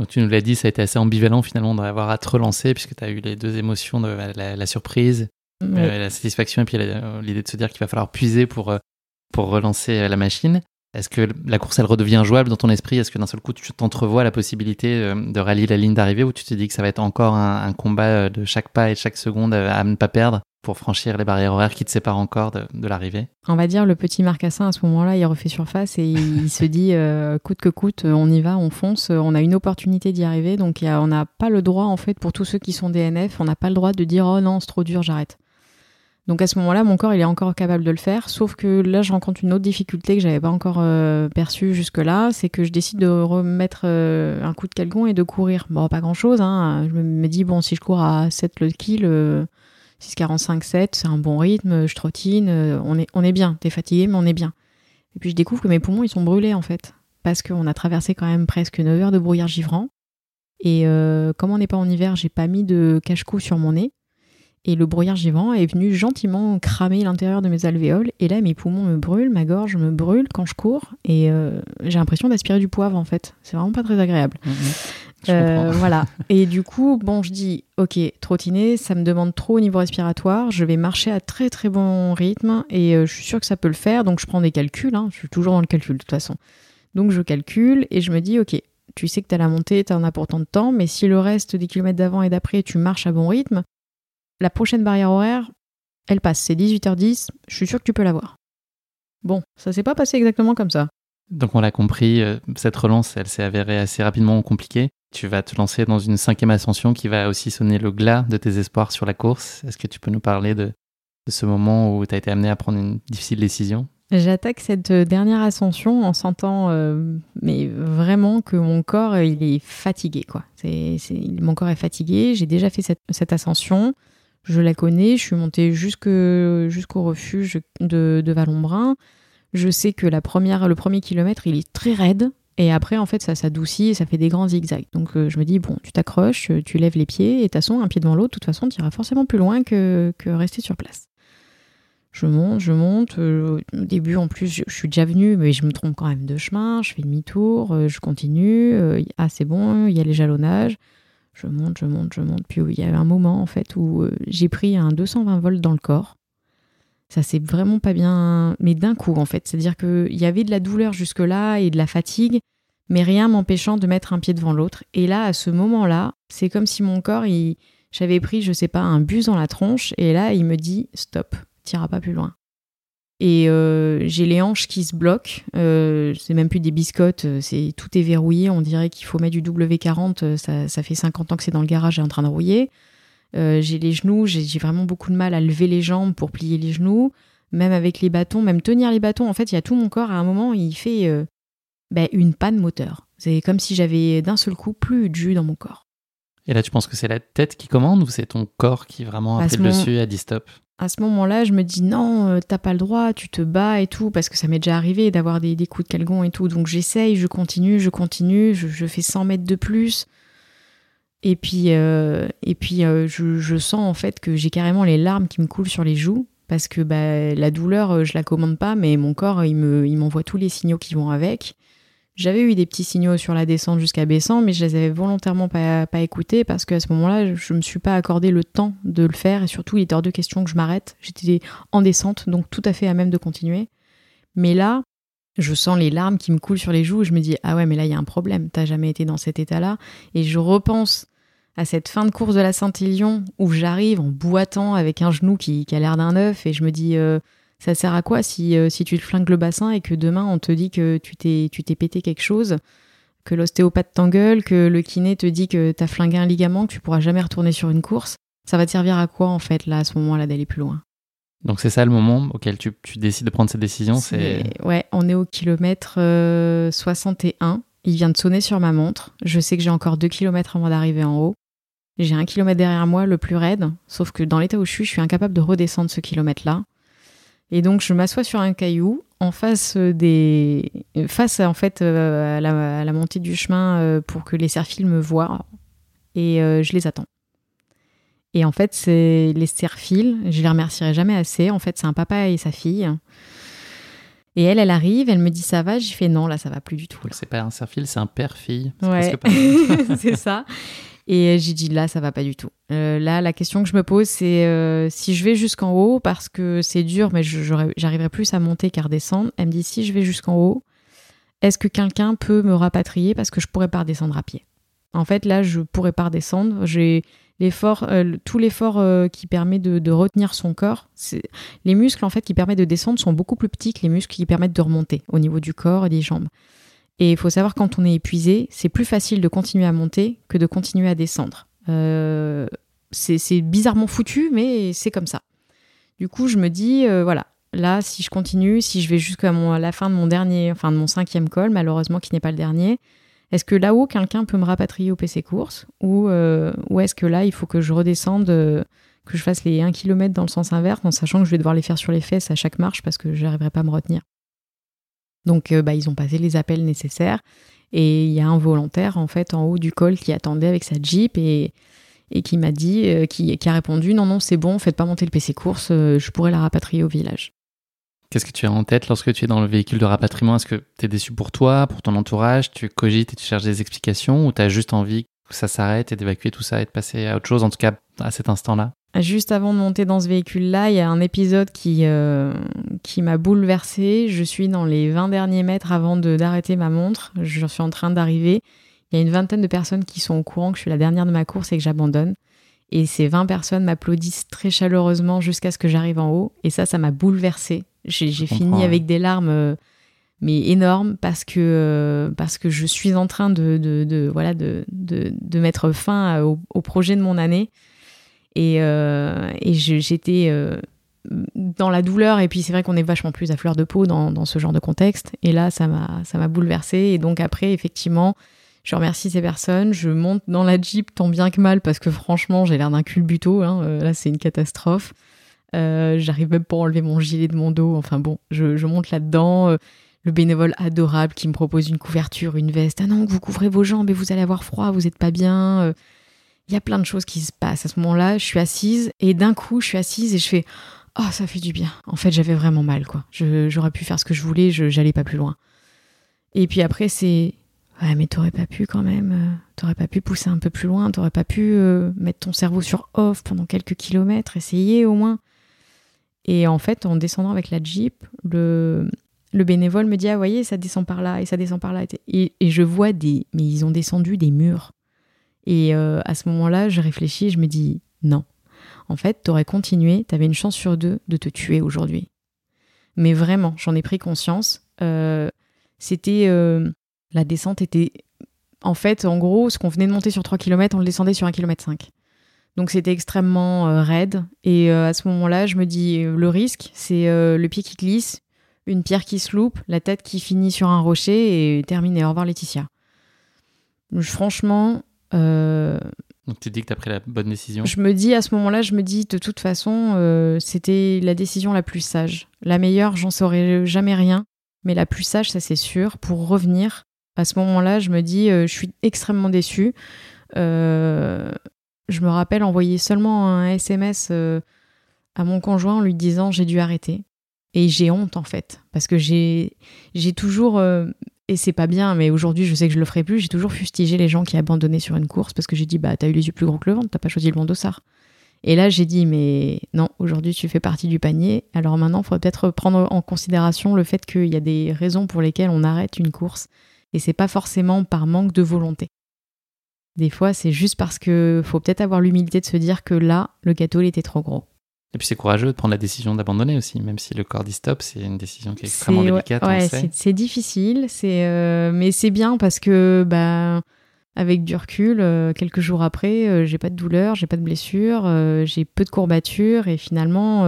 Donc tu nous l'as dit, ça a été assez ambivalent finalement d'avoir à te relancer puisque tu as eu les deux émotions de la, surprise, la satisfaction et puis l'idée de se dire qu'il va falloir puiser pour, pour relancer la machine. Est-ce que la course, elle redevient jouable dans ton esprit? Est-ce que d'un seul coup, tu t'entrevois la possibilité euh, de rallier la ligne d'arrivée ou tu te dis que ça va être encore un, combat euh, de chaque pas et de chaque seconde à ne pas perdre? Pour franchir les barrières horaires qui te séparent encore de, l'arrivée On va dire le petit Marcassin à ce moment-là, il refait surface et il, se dit euh, coûte que coûte, on y va, on fonce, on a une opportunité d'y arriver, donc on n'a pas le droit en fait pour tous ceux qui sont DNF, on n'a pas le droit de dire oh non c'est trop dur, j'arrête. Donc à ce moment-là, mon corps il est encore capable de le faire, sauf que là je rencontre une autre difficulté que j'avais pas encore euh, perçue jusque-là, c'est que je décide de remettre euh, un coup de calgon et de courir. Bon, pas grand-chose, hein. je me dis bon si je cours à 7 le kill, 6,45, 7, c'est un bon rythme, je trottine, euh, on, est, on est bien, t'es fatigué mais on est bien. Et puis je découvre que mes poumons ils sont brûlés en fait, parce qu'on a traversé quand même presque 9 heures de brouillard givrant. Et comme on n'est pas en hiver, j'ai pas mis de cache-cou sur mon nez. Et le brouillard givant est venu gentiment cramer l'intérieur de mes alvéoles. Et là, mes poumons me brûlent, ma gorge me brûle quand je cours. Et euh, j'ai l'impression d'aspirer du poivre, en fait. C'est vraiment pas très agréable. Mhm. Euh, voilà. Et du coup, bon, je dis, ok, trottiner, ça me demande trop au niveau respiratoire. Je vais marcher à très très bon rythme et euh, je suis sûre que ça peut le faire. Donc je prends des calculs. Hein. Je suis toujours dans le calcul de toute façon. Donc je calcule et je me dis, ok, tu sais que tu as la montée, tu en as pour tant de temps, mais si le reste des kilomètres d'avant et d'après, tu marches à bon rythme, la prochaine barrière horaire, elle passe, c'est 18h10, je suis sûr que tu peux l'avoir. Bon, ça s'est pas passé exactement comme ça. Donc on l'a compris, euh, cette relance, elle s'est avérée assez rapidement compliquée. Tu vas te lancer dans une cinquième ascension qui va aussi sonner le glas de tes espoirs sur la course. Est-ce que tu peux nous parler de, ce moment où tu as été amené à prendre une difficile décision? J'attaque cette dernière ascension en sentant euh, mais vraiment que mon corps il est fatigué quoi. Mon corps est fatigué. J'ai déjà fait cette ascension. Je la connais, je suis montée jusqu'au refuge de, de Valombrun. Je sais que la première, le premier kilomètre, il est très raide. Et après, en fait, ça s'adoucit et ça fait des grands zigzags. Donc, euh, je me dis, bon, tu t'accroches, tu lèves les pieds, et façon, un pied devant l'autre, de toute façon, tu iras forcément plus loin que, que rester sur place. Je monte, je monte. Euh, au début, en plus, je, suis déjà venue, mais je me trompe quand même de chemin. Je fais demi-tour, euh, je continue. ah, c'est bon, il y a les jalonnages. Je monte, je monte, je monte. Puis il y a un moment en fait où euh, j'ai pris un 220 volts dans le corps. Ça c'est vraiment pas bien, mais d'un coup en fait. C'est-à-dire qu'il y avait de la douleur jusque-là et de la fatigue, mais rien m'empêchant de mettre un pied devant l'autre. Et là, à ce moment-là, c'est comme si mon corps, j'avais pris, je sais pas, un bus dans la tronche, et là, il me dit stop, t'iras pas plus loin et euh, j'ai les hanches qui se bloquent. Euh, c'est même plus des biscottes, euh, c'est tout est verrouillé. On dirait qu'il faut mettre du W40. Ça, ça, fait 50 ans que c'est dans le garage et en train de rouiller. J'ai les genoux, j'ai vraiment beaucoup de mal à lever les jambes pour plier les genoux. Même avec les bâtons, même tenir les bâtons, en fait, il y a tout mon corps. À un moment, il fait ben, une panne moteur. C'est comme si j'avais d'un seul coup plus de jus dans mon corps. Et là, tu penses que c'est la tête qui commande ou c'est ton corps qui vraiment a pris le dessus a dit stop? À ce moment-là, je me dis non, euh, t'as pas le droit, tu te bats et tout, parce que ça m'est déjà arrivé d'avoir des, coups de calgon et tout. Donc j'essaye, je continue, je continue, je, fais 100 mètres de plus. Et puis, euh, et puis euh, je, sens en fait que j'ai carrément les larmes qui me coulent sur les joues, parce que bah, la douleur, je la commande pas, mais mon corps, il m'envoie tous les signaux qui vont avec. J'avais eu des petits signaux sur la descente jusqu'à Bessan, mais je les avais volontairement pas, pas écoutés parce qu'à ce moment-là, je me suis pas accordé le temps de le faire et surtout, il était hors de question que je m'arrête. J'étais en descente, donc tout à fait à même de continuer. Mais là, je sens les larmes qui me coulent sur les joues. Je me dis, ah ouais, mais là, il y a un problème. T'as jamais été dans cet état-là. Et je repense à cette fin de course de la Saint-Élion où j'arrive en boitant avec un genou qui, a l'air d'un œuf et je me dis, euh, ça sert à quoi si, euh, si tu te flingues le bassin et que demain on te dit que tu t'es, tu t'es pété quelque chose, que l'ostéopathe t'engueule, que le kiné te dit que t'as flingué un ligament, que tu pourras jamais retourner sur une course. Ça va te servir à quoi en fait là à ce moment-là d'aller plus loin? Donc c'est ça le moment auquel tu, décides de prendre cette décision c'est... Ouais, on est au kilomètre 61. Euh, Il vient de sonner sur ma montre. Je sais que j'ai encore 2 kilomètres avant d'arriver en haut. J'ai un kilomètre derrière moi, le plus raide. Sauf que dans l'état où je suis, je suis incapable de redescendre ce kilomètre-là. Et donc je m'assois sur un caillou en face des, face en fait euh, à la, montée du chemin euh, pour que les serfils me voient et je les attends. Et en fait, c'est les serfils, je les remercierai jamais assez. En fait, c'est un papa et sa fille. Et elle, elle arrive, elle me dit ça va? J'ai fait non, là, ça va plus du tout. C'est pas un serfil, c'est un père-fille. Ouais, c'est ça. Et j'ai dit là, ça va pas du tout. Euh, là, la question que je me pose, c'est euh, si je vais jusqu'en haut, parce que c'est dur, mais j'arriverai plus à monter qu'à redescendre. Elle me dit si je vais jusqu'en haut, est-ce que quelqu'un peut me rapatrier parce que je pourrais pas redescendre à pied? En fait, là, je pourrais pas redescendre. J'ai l'effort, euh, tout l'effort qui permet de, retenir son corps. Les muscles en fait qui permettent de descendre sont beaucoup plus petits que les muscles qui permettent de remonter au niveau du corps et des jambes. Et il faut savoir quand on est épuisé, c'est plus facile de continuer à monter que de continuer à descendre. Euh, c'est bizarrement foutu, mais c'est comme ça. Du coup, je me dis, voilà, là, si je continue, si je vais jusqu'à la fin de mon dernier, enfin de mon cinquième col, malheureusement qui n'est pas le dernier, est-ce que là-haut, quelqu'un peut me rapatrier au PC course ou, euh, ou est-ce que là, il faut que je redescende, euh, que je fasse les 1 km dans le sens inverse, en sachant que je vais devoir les faire sur les fesses à chaque marche parce que je n'arriverai pas à me retenir? Donc, euh, bah, ils ont passé les appels nécessaires. Et il y a un volontaire, en fait, en haut du col qui attendait avec sa Jeep et, et qui m'a dit, qui, qui, a répondu Non, non, c'est bon, faites pas monter le PC course, je pourrais la rapatrier au village. Qu'est-ce que tu as en tête lorsque tu es dans le véhicule de rapatriement? Est-ce que tu es déçu pour toi, pour ton entourage? Tu cogites et tu cherches des explications ou tu as juste envie que ça s'arrête et d'évacuer tout ça et de passer à autre chose, en tout cas à cet instant-là? Juste avant de monter dans ce véhicule-là, il y a un épisode qui, euh, qui m'a bouleversée. Je suis dans les 20 derniers mètres avant d'arrêter ma montre. Je suis en train d'arriver. Il y a une vingtaine de personnes qui sont au courant que je suis la dernière de ma course et que j'abandonne. Et ces 20 personnes m'applaudissent très chaleureusement jusqu'à ce que j'arrive en haut. Et ça, ça m'a bouleversée. J'ai fini avec des larmes, euh, mais énormes, parce que, euh, parce que je suis en train de, de, voilà, de, de, mettre fin au, projet de mon année. Et, euh, j'étais dans la douleur, et puis c'est vrai qu'on est vachement plus à fleur de peau dans, ce genre de contexte. Et là, ça m'a bouleversée. Et donc après, effectivement, je remercie ces personnes. Je monte dans la Jeep tant bien que mal parce que franchement, j'ai l'air d'un culbuto. Hein. là, c'est une catastrophe. Euh, j'arrive même pas à enlever mon gilet de mon dos. Enfin bon, je, monte là-dedans. Euh, le bénévole adorable qui me propose une couverture, une veste. Ah non, vous couvrez vos jambes et vous allez avoir froid, vous n'êtes pas bien. Euh, il y a plein de choses qui se passent. À ce moment-là, je suis assise et d'un coup, je suis assise et je fais Oh, ça fait du bien. En fait, j'avais vraiment mal, quoi. J'aurais pu faire ce que je voulais, j'allais pas plus loin. Et puis après, c'est Ouais, mais t'aurais pas pu quand même. t'aurais pas pu pousser un peu plus loin. T'aurais pas pu mettre ton cerveau sur off pendant quelques kilomètres. Essayer au moins. Et en fait, en descendant avec la Jeep, le, le bénévole me dit Ah, voyez, ça descend par là et ça descend par là. Et je vois des. Mais ils ont descendu des murs. Et euh, à ce moment-là, je réfléchis je me dis Non. En fait, t'aurais continué, t'avais une chance sur deux de te tuer aujourd'hui. Mais vraiment, j'en ai pris conscience. Euh, c'était. Euh, la descente était. En fait, en gros, ce qu'on venait de monter sur 3 km, on le descendait sur 1 km 5. Donc c'était extrêmement raide. Et à ce moment-là, je me dis, le risque, c'est le pied qui glisse, une pierre qui se loupe, la tête qui finit sur un rocher et terminé. Au revoir Laetitia. franchement... Donc tu dis que tu as pris la bonne décision Je me dis, à ce moment-là, je me dis, de toute façon, c'était la décision la plus sage. La meilleure, j'en saurais jamais rien. Mais la plus sage, ça c'est sûr, pour revenir. À ce moment-là, je me dis, je suis extrêmement déçue je me rappelle envoyer seulement un SMS euh, à mon conjoint en lui disant j'ai dû arrêter. Et j'ai honte en fait, parce que j'ai toujours euh, et c'est pas bien, mais aujourd'hui, je sais que je le ferai plus. J'ai toujours fustigé les gens qui abandonnaient sur une course parce que j'ai dit, bah, t'as eu les yeux plus gros que le ventre, t'as pas choisi le bon dossard. Et là, j'ai dit, mais non, aujourd'hui, tu fais partie du panier. Alors maintenant, il faudrait peut-être prendre en considération le fait qu'il y a des raisons pour lesquelles on arrête une course. Et c'est pas forcément par manque de volonté. Des fois, c'est juste parce que faut peut-être avoir l'humilité de se dire que là, le gâteau, il était trop gros. Et puis c'est courageux de prendre la décision d'abandonner aussi, même si le corps dit stop, c'est une décision qui est extrêmement délicate. Ouais, c'est difficile, c'est euh, mais c'est bien parce que bah avec du recul, euh, quelques jours après, euh, j'ai pas de douleur, j'ai pas de blessure, j'ai peu de courbatures et finalement,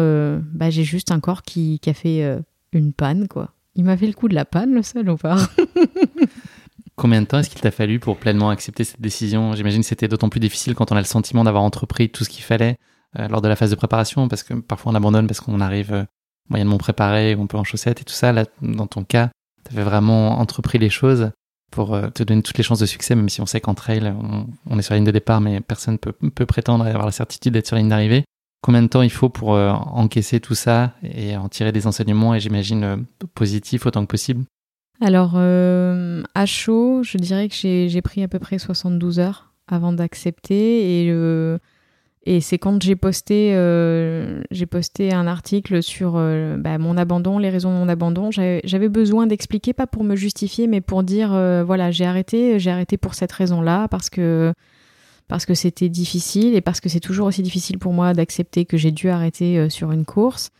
bah, j'ai juste un corps qui, qui a fait une panne quoi. Il m'a fait le coup de la panne le salopard. Combien de temps est-ce qu'il t'a fallu pour pleinement accepter cette décision? J'imagine que c'était d'autant plus difficile quand on a le sentiment d'avoir entrepris tout ce qu'il fallait lors de la phase de préparation, parce que parfois on abandonne parce qu'on arrive euh, moyennement préparé, ou un peu en chaussettes et tout ça. Dans ton cas, tu avais vraiment entrepris les choses pour euh, te donner toutes les chances de succès, même si on sait qu'en trail, on, est sur la ligne de départ, mais personne peut, peut prétendre avoir la certitude d'être sur la ligne d'arrivée. Combien de temps il faut pour encaisser tout ça et en tirer des enseignements, et j'imagine positifs autant que possible? Alors, à chaud, je dirais que j'ai pris à peu près 72 heures avant d'accepter, et et c'est quand j'ai posté, euh, j'ai posté un article sur euh, bah, mon abandon, les raisons de mon abandon. J'avais besoin d'expliquer, pas pour me justifier, mais pour dire euh, voilà, j'ai arrêté, j'ai arrêté pour cette raison-là, parce que parce que c'était difficile et parce que c'est toujours aussi difficile pour moi d'accepter que j'ai dû arrêter sur une course.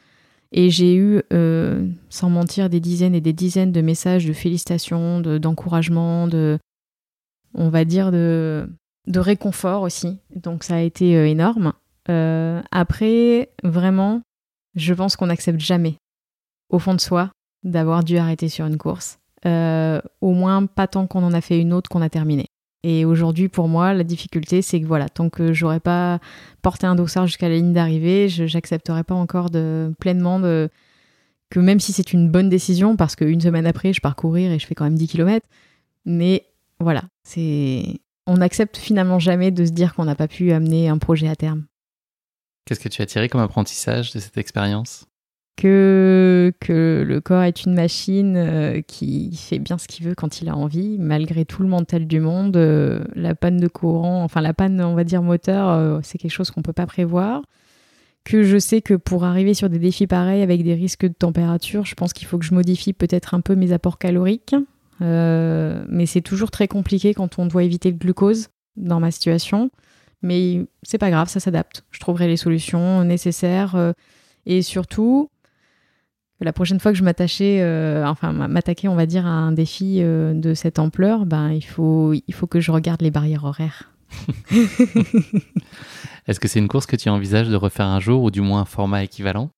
Et j'ai eu, sans mentir, des dizaines et des dizaines de messages de félicitations, d'encouragement, de, on va dire de de réconfort aussi. Donc ça a été euh, énorme. Euh, après, vraiment, je pense qu'on n'accepte jamais, au fond de soi, d'avoir dû arrêter sur une course. Euh, au moins pas tant qu'on en a fait une autre qu'on a terminé. Et aujourd'hui, pour moi, la difficulté, c'est que voilà, tant que j'aurais pas porté un dossard jusqu'à la ligne d'arrivée, je n'accepterai pas encore de, pleinement que même si c'est une bonne décision, parce qu'une semaine après, je pars courir et je fais quand même 10 km, mais voilà, c'est on n'accepte finalement jamais de se dire qu'on n'a pas pu amener un projet à terme. Qu'est-ce que tu as tiré comme apprentissage de cette expérience? Que, que le corps est une machine euh, qui fait bien ce qu'il veut quand il a envie, malgré tout le mental du monde. Euh, la panne de courant, enfin la panne, on va dire moteur, euh, c'est quelque chose qu'on ne peut pas prévoir. Que je sais que pour arriver sur des défis pareils avec des risques de température, je pense qu'il faut que je modifie peut-être un peu mes apports caloriques. Euh, mais c'est toujours très compliqué quand on doit éviter le glucose dans ma situation. Mais c'est pas grave, ça s'adapte. Je trouverai les solutions nécessaires. Euh, et surtout, la prochaine fois que je m'attachais, euh, enfin m'attaquer, on va dire, à un défi de cette ampleur, ben, il, faut, il faut que je regarde les barrières horaires. Est-ce que c'est une course que tu envisages de refaire un jour ou du moins un format équivalent?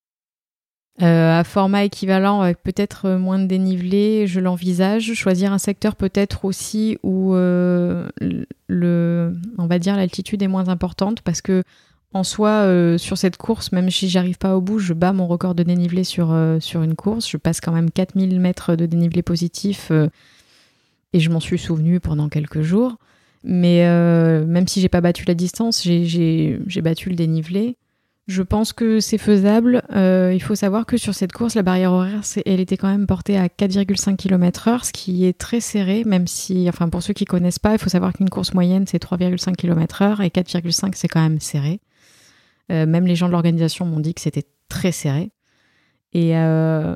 Euh, à format équivalent avec peut-être euh, moins de dénivelé, je l'envisage. Choisir un secteur peut-être aussi où euh, le, on va dire l'altitude est moins importante parce que en soi, sur cette course, même si j'arrive pas au bout, je bats mon record de dénivelé sur, sur une course. Je passe quand même 4000 mètres de dénivelé positif et je m'en suis souvenu pendant quelques jours. Mais même si j'ai pas battu la distance, j'ai battu le dénivelé. Je pense que c'est faisable. Euh, il faut savoir que sur cette course, la barrière horaire, elle était quand même portée à 4,5 km/h, ce qui est très serré, même si, enfin, pour ceux qui connaissent pas, il faut savoir qu'une course moyenne, c'est 3,5 km/h et 4,5, c'est quand même serré. Euh, même les gens de l'organisation m'ont dit que c'était très serré. Et euh,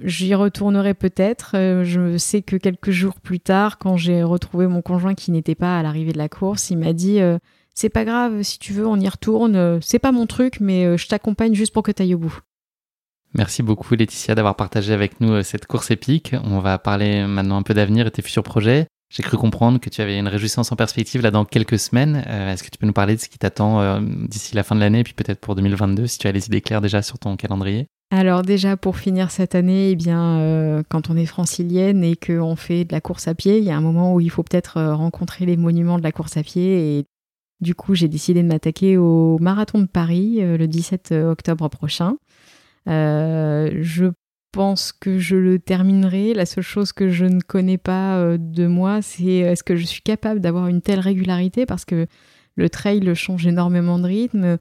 j'y retournerai peut-être. je sais que quelques jours plus tard, quand j'ai retrouvé mon conjoint qui n'était pas à l'arrivée de la course, il m'a dit c'est pas grave, si tu veux, on y retourne. Euh, c'est pas mon truc, mais euh, je t'accompagne juste pour que tu ailles au bout. Merci beaucoup Laetitia d'avoir partagé avec nous euh, cette course épique. On va parler maintenant un peu d'avenir et tes futurs projets. J'ai cru comprendre que tu avais une réjouissance en perspective là dans quelques semaines. Est-ce que tu peux nous parler de ce qui t'attend d'ici la fin de l'année et puis peut-être pour 2022 si tu as les idées claires déjà sur ton calendrier? Alors déjà pour finir cette année, eh bien quand on est francilienne et qu'on fait de la course à pied, il y a un moment où il faut peut-être rencontrer les monuments de la course à pied et du coup, j'ai décidé de m'attaquer au marathon de Paris euh, le 17 octobre prochain. Euh, je pense que je le terminerai. La seule chose que je ne connais pas euh, de moi, c'est est-ce que je suis capable d'avoir une telle régularité? Parce que le trail change énormément de rythme.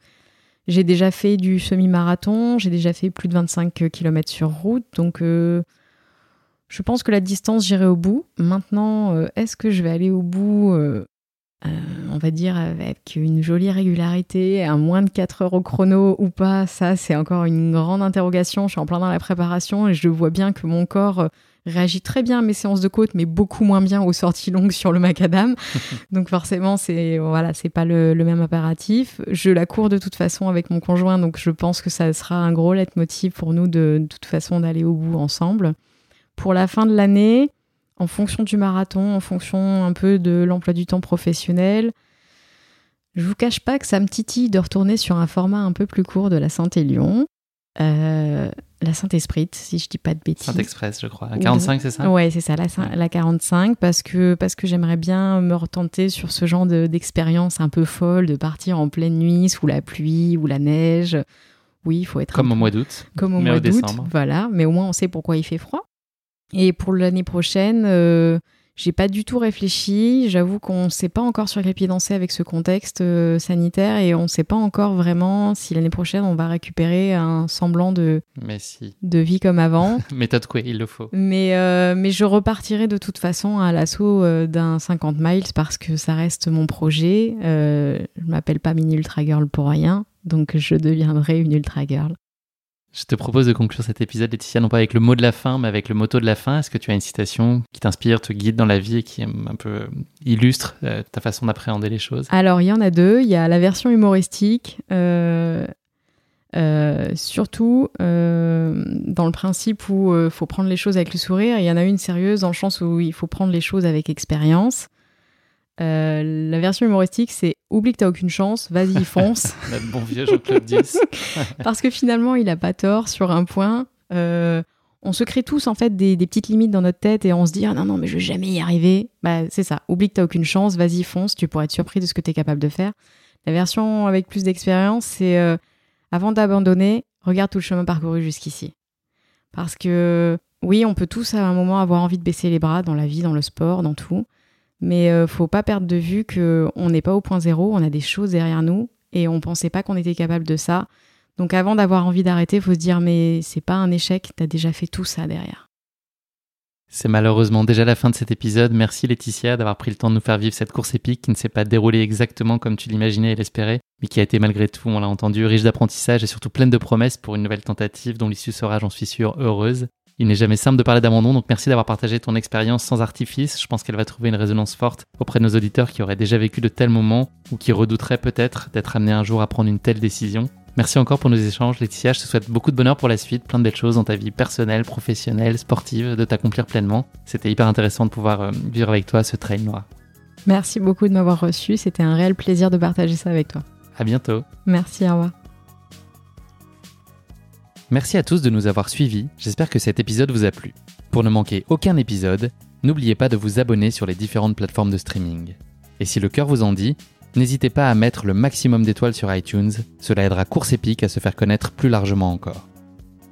J'ai déjà fait du semi-marathon, j'ai déjà fait plus de 25 km sur route, donc Je pense que la distance, j'irai au bout. Maintenant, euh, est-ce que je vais aller au bout, euh, euh, on va dire, avec une jolie régularité, à moins de 4 heures au chrono ou pas Ça, c'est encore une grande interrogation. Je suis en plein dans la préparation et je vois bien que mon corps réagit très bien à mes séances de côte, mais beaucoup moins bien aux sorties longues sur le macadam. donc forcément, c'est voilà, c'est pas le, le, même impératif. Je la cours de toute façon avec mon conjoint, donc je pense que ça sera un gros leitmotiv pour nous de, de toute façon d'aller au bout ensemble pour la fin de l'année, en fonction du marathon, en fonction un peu de l'emploi du temps professionnel. Je vous cache pas que ça me titille de retourner sur un format un peu plus court de la Saint-Élion. Euh, la Saint-Esprit, si je dis pas de bêtises. Saint-Express, je crois. La 45, c'est ça? Ouais, c'est ça, la, la 45, parce que, parce que j'aimerais bien me retenter sur ce genre d'expérience un peu folle, de partir en pleine nuit, sous la pluie ou la neige. Oui, il faut être. Comme au mois d'août. Comme au mois d'août. Voilà, mais au moins on sait pourquoi il fait froid. Et pour l'année prochaine, euh, j'ai pas du tout réfléchi. J'avoue qu'on ne sait pas encore sur quel pied danser avec ce contexte euh, sanitaire et on ne sait pas encore vraiment si l'année prochaine on va récupérer un semblant de, mais si. de vie comme avant. Méthode quoi, il le faut. Mais, euh, mais je repartirai de toute façon à l'assaut d'un 50 miles parce que ça reste mon projet. je m'appelle pas Mini Ultra Girl pour rien, donc je deviendrai une Ultra Girl. Je te propose de conclure cet épisode, Laetitia, non pas avec le mot de la fin, mais avec le motto de la fin. Est-ce que tu as une citation qui t'inspire, te guide dans la vie et qui un peu euh, illustre euh, ta façon d'appréhender les choses? Alors, il y en a deux. Il y a la version humoristique, euh, surtout dans le principe où il faut prendre les choses avec le sourire. Il y en a une sérieuse dans le sens où il faut prendre les choses avec expérience. Euh, la version humoristique, c'est oublie que t'as aucune chance, vas-y, fonce. Bon vieux Jean-Claude 10. Parce que finalement, il a pas tort sur un point. Euh, on se crée tous en fait des, petites limites dans notre tête et on se dit ah non non mais je vais jamais y arriver. Bah c'est ça. Oublie que t'as aucune chance, vas-y fonce. Tu pourrais être surpris de ce que tu es capable de faire. La version avec plus d'expérience, c'est euh, avant d'abandonner, regarde tout le chemin parcouru jusqu'ici. Parce que oui, on peut tous à un moment avoir envie de baisser les bras dans la vie, dans le sport, dans tout. Mais ne euh, faut pas perdre de vue qu'on n'est pas au point zéro, on a des choses derrière nous et on pensait pas qu'on était capable de ça. Donc avant d'avoir envie d'arrêter, faut se dire mais c'est pas un échec, tu as déjà fait tout ça derrière. C'est malheureusement déjà la fin de cet épisode. Merci Laetitia d'avoir pris le temps de nous faire vivre cette course épique qui ne s'est pas déroulée exactement comme tu l'imaginais et l'espérais, mais qui a été malgré tout, on l'a entendu, riche d'apprentissage et surtout pleine de promesses pour une nouvelle tentative dont l'issue sera, j'en suis sûr, heureuse. Il n'est jamais simple de parler d'abandon, donc merci d'avoir partagé ton expérience sans artifice. Je pense qu'elle va trouver une résonance forte auprès de nos auditeurs qui auraient déjà vécu de tels moments ou qui redouteraient peut-être d'être amenés un jour à prendre une telle décision. Merci encore pour nos échanges, Laetitia. Je te souhaite beaucoup de bonheur pour la suite, plein de belles choses dans ta vie personnelle, professionnelle, sportive, de t'accomplir pleinement. C'était hyper intéressant de pouvoir euh, vivre avec toi ce trail noir. Merci beaucoup de m'avoir reçu. C'était un réel plaisir de partager ça avec toi. À bientôt. Merci, au revoir. Merci à tous de nous avoir suivis, j'espère que cet épisode vous a plu. Pour ne manquer aucun épisode, n'oubliez pas de vous abonner sur les différentes plateformes de streaming. Et si le cœur vous en dit, n'hésitez pas à mettre le maximum d'étoiles sur iTunes, cela aidera Course Épique à se faire connaître plus largement encore.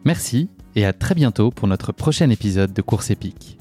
Merci et à très bientôt pour notre prochain épisode de Course Épique.